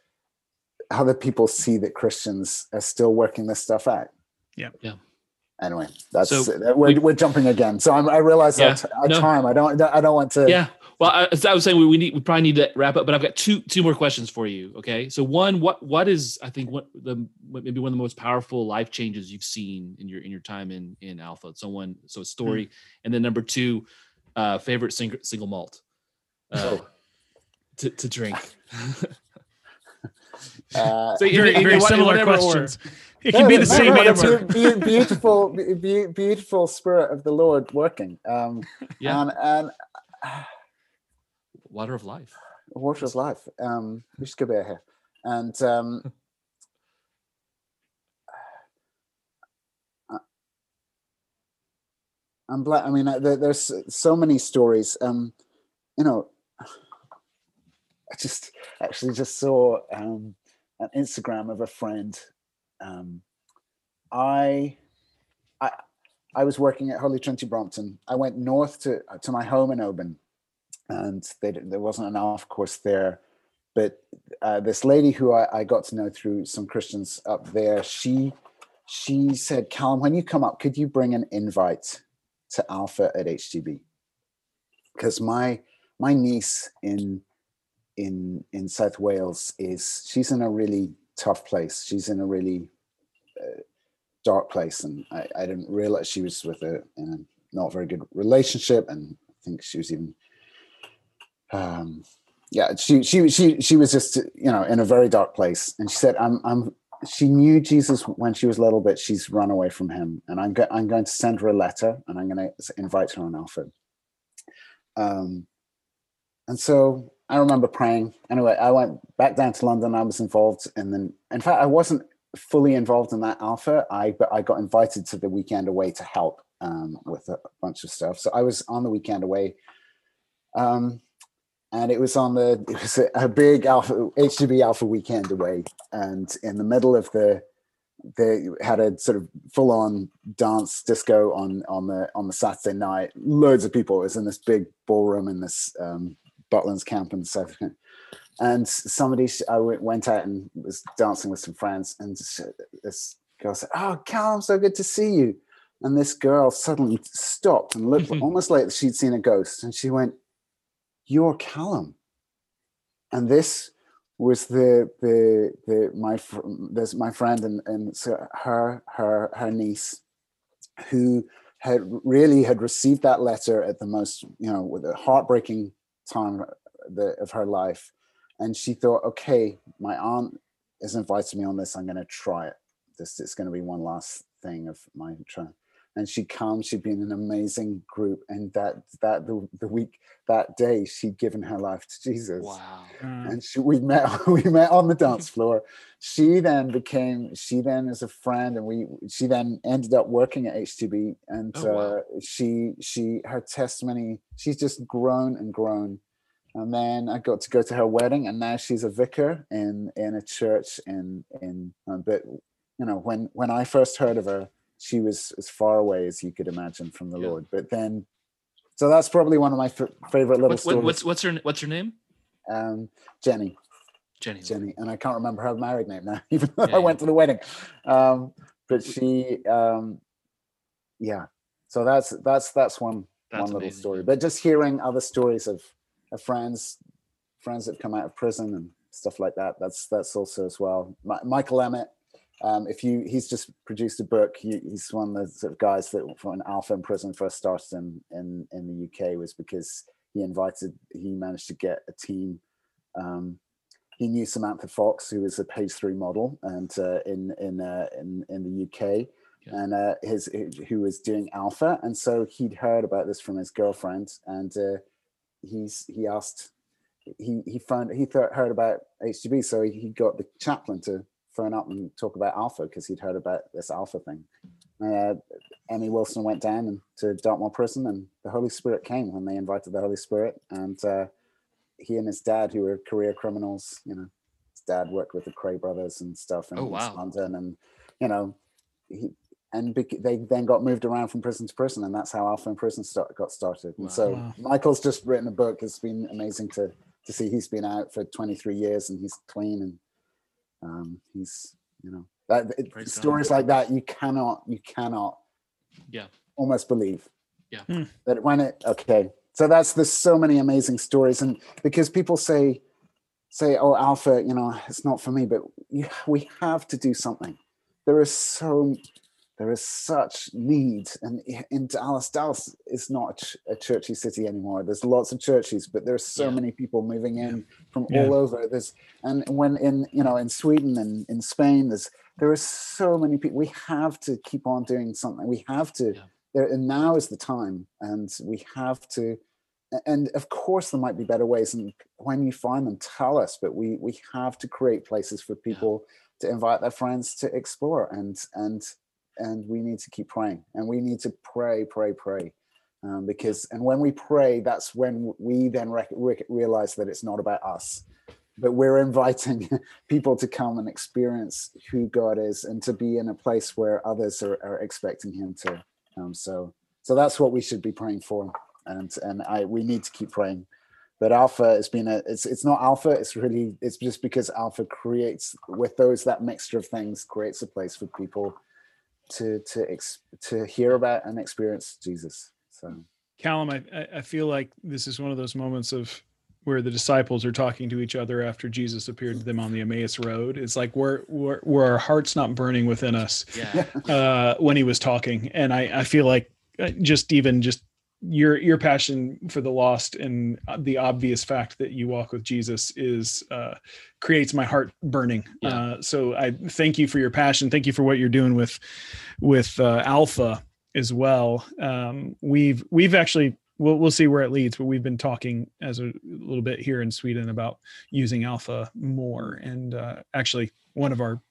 other people see that christians are still working this stuff out Yeah. Yeah. Anyway that's So uh, we're, we- we're jumping again so I'm, i realize Yeah. our, t- our No. time i don't i don't want to yeah. Well, I, as I was saying, we, we need we probably need to wrap up, but I've got two two more questions for you. Okay, so one, what what is I think what the maybe one of the most powerful life changes you've seen in your in your time in in Alpha? Someone so a story, and then number two, uh, favorite single single malt uh, Oh. to to drink. uh, so Very, very similar questions. It can be the same no, answer. beau- beau- beautiful beau- beautiful spirit of the lord working um Yeah. and and uh, water of life. Water of life. Um, we should go back here. And um, I- I'm glad. I mean, uh, there, there's so many stories. Um, you know, I just actually just saw um, an Instagram of a friend. Um, I, I, I was working at Holy Trinity Brompton. I went north to to my home in Oban, and they, there wasn't an Alpha course there. But uh, this lady who I, I got to know through some Christians up there, she she said, "Callum, when you come up, could you bring an invite to Alpha at HTB?" Because my my niece in in in South Wales is she's in a really tough place. She's in a really uh, dark place, and I, I didn't realize she was with a in a not very good relationship, and I think she was even um yeah she she she she was just you know in a very dark place. And she said i'm i'm she knew jesus when she was little but she's run away from him. And i'm, go- I'm going to send her a letter and i'm going to invite her on alpha um and so i remember praying. Anyway i went back down to london. I was involved and then in fact i wasn't fully involved in that alpha. I but i got invited to the weekend away to help um, with a bunch of stuff. So i was on the weekend away um, and it was on the it was a, a big alpha HTB alpha weekend away, and in the middle of the they had a sort of full on dance disco on on the on the Saturday night. Loads of people. It was in this big ballroom in this um, Butlins camp in south. And somebody I went out and was dancing with some friends, and this- this girl said, "Oh, Callum, so good to see you." And this girl suddenly stopped and looked almost like she'd seen a ghost, and she went, you're Callum. And this was the the the my there's my friend and and so her her her niece who had really had received that letter at the most you know with a heartbreaking time the, of her life. And she thought okay my aunt has invited me on this. I'm going to try it. This is going to be one last thing of my try and she comes she'd been an amazing group and that that the, the week that day she'd given her life to jesus Wow. Uh, and she, we met we met on the dance floor she then became she then is a friend and we she then ended up working at htb and Oh, wow. uh, she she her testimony she's just grown and grown and then i got to go to her wedding and now she's a vicar in in a church in in uh, but you know when when i first heard of her she was as far away as you could imagine from the Yeah. lord but then so that's probably one of my f- favorite little What, what, stories what's what's her what's her name? um jenny Jenny. Jenny, and I can't remember her married name now, even though Yeah, I yeah. went to the wedding. Um, but she, um, yeah. So that's that's that's one That's one little amazing, story. But just hearing other stories of, of friends, friends that come out of prison and stuff like that. That's that's also as well. Mi- Michael Emmett. Um, if you, he's just produced a book. He, he's one of the sort of guys that when Alpha in prison first started in in in the UK was because he invited, he managed to get a team. Um, he knew Samantha Fox, who was a page three model, and uh, in in uh, in in the UK, Yeah. and uh, his who was doing Alpha, and so he'd heard about this from his girlfriend, and uh, he's he asked, he he found he thought heard about HTB, so he, he got the chaplain to phone up and talk about Alpha because he'd heard about this Alpha thing. Uh, Emmy Wilson went down and to Dartmoor Prison, and the Holy Spirit came when they invited the Holy Spirit, and uh, he and his dad, who were career criminals, you know, his dad worked with the Kray brothers and stuff in Oh, wow. London, and you know, he and bec- they then got moved around from prison to prison, and that's how Alpha in Prison start, got started. And so Michael's just written a book. It's been amazing to to see. He's been out for 23 years and he's clean and um, he's you know that it- Praise God. stories like that you cannot you cannot Yeah. almost believe Yeah. Hmm. that when it okay so that's there's so many amazing stories and because people say say oh alpha you know it's not for me but you, we have to do something there is so there is such need and in dallas dallas is not a, churchy city anymore there's lots of churches but there's so Yeah. many people moving in from Yeah. all over there's and when in you know in sweden and in spain there's there are so many people we have to keep on doing something we have to Yeah. there and now is the time and we have to and of course there might be better ways and when you find them tell us but we we have to create places for people to invite their friends to explore and and and we need to keep praying and we need to pray pray pray um, because and when we pray that's when we then rec- realize that it's not about us but we're inviting people to come and experience who god is and to be in a place where others are, are expecting him to um, so so that's what we should be praying for and and i we need to keep praying. But alpha has been a it's it's not alpha it's really it's just because alpha creates with those that mixture of things creates a place for people to to ex, to hear about and experience jesus so. Callum I, I feel like this is one of those moments of where the disciples are talking to each other after jesus appeared to them on the emmaus road. It's like where where, where our hearts not burning within us yeah. uh, when he was talking. And i i feel like uh, just even just your your passion for the lost and the obvious fact that you walk with Jesus is uh, creates my heart burning. Yeah. Uh, so I thank you for your passion. Thank you for what you're doing with with uh, Alpha as well. Um, we've we've actually we'll we'll see where it leads, but we've been talking as a little bit here in Sweden about using Alpha more. And uh, actually, one of our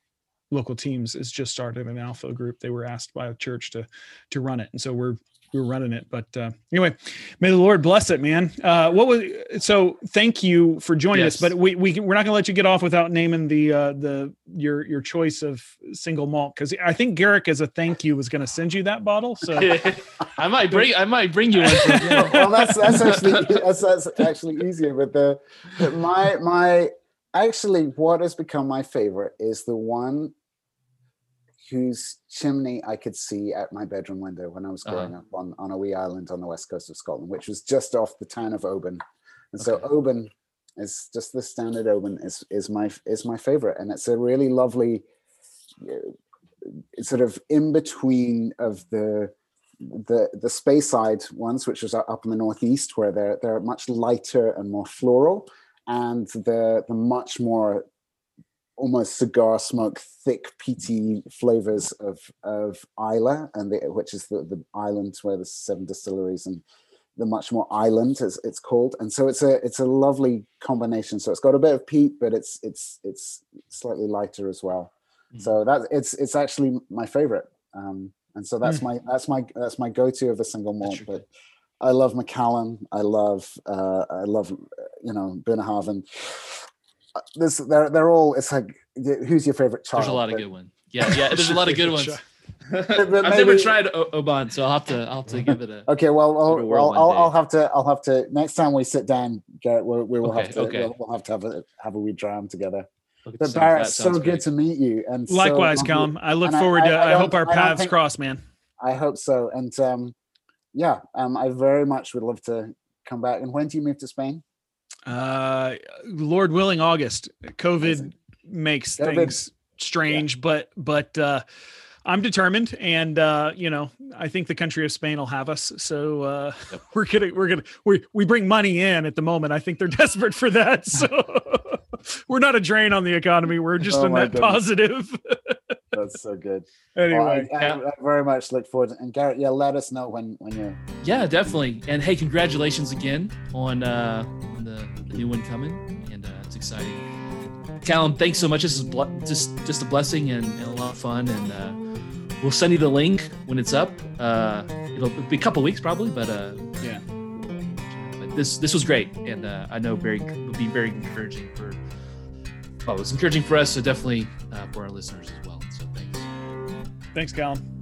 local teams has just started an Alpha group. They were asked by a church to to run it, and so we're we were running it. But uh, anyway, may the Lord bless it, man. Uh, what was so? Thank you for joining yes. us. But we we we're not going to let you get off without naming the uh, the your your choice of single malt because I think Garrick as a thank you was going to send you that bottle. So I might bring I might bring you one. well, that's that's actually that's, that's actually easier. But the, the my my actually what has become my favorite is the one whose chimney I could see at my bedroom window when I was growing uh-huh. up on, on a wee island on the west coast of Scotland, which was just off the town of Oban. And okay. so Oban is just the standard Oban is is my is my favorite, and it's a really lovely uh, sort of in between of the the the Speyside ones, which is up in the northeast, where they're they're much lighter and more floral, and the the much more almost cigar smoke, thick, peaty flavors of of Islay, and the, which is the, the island where the seven distilleries and the much more island as it's called. And so it's a it's a lovely combination. So it's got a bit of peat but it's it's it's slightly lighter as well. Mm. so that it's it's actually my favorite. Um and so that's mm. my that's my that's my go-to of a single malt but i love macallan. I love uh i love you know bunnahabhain this they're they're all it's like who's your favorite child there's a lot of good ones yeah yeah there's a lot of good ones I've maybe, never tried o- Oban, so I'll have to I'll have to give it a. Okay, well, I'll, I'll, I'll, I'll, have to I'll have to next time we sit down, Garrett, we, we will okay, have to okay. we'll, we'll, have to have a have a wee dram together. But Barrett, so great. good to meet you, and likewise, so, Callum. I look forward I, to. I, I hope our paths think, cross, man. I hope so, and um, yeah, um, I very much would love to come back. And when do you move to Spain? Uh, Lord willing, August. COVID makes COVID. things strange, yeah. but but uh, I'm determined, and uh, you know, I think the country of Spain will have us. So uh, yep. we're gonna we're gonna we we bring money in at the moment. I think they're desperate for that. So we're not a drain on the economy. We're just oh a net goodness. positive. That's so good. Anyway, well, I, I, I, very much look forward. To, and Garrett, yeah, let us know when when you're. Yeah, definitely. And hey, congratulations again on uh, on the, the new one coming, and uh, it's exciting. Callum, thanks so much. This is just just a blessing and, and, a lot of fun, and uh, we'll send you the link when it's up. Uh, it'll be a couple weeks probably, but uh, yeah. But this this was great, and uh, I know very will be very encouraging for. Well, it was encouraging for us, so definitely uh, for our listeners as well. So thanks. Thanks, Callum.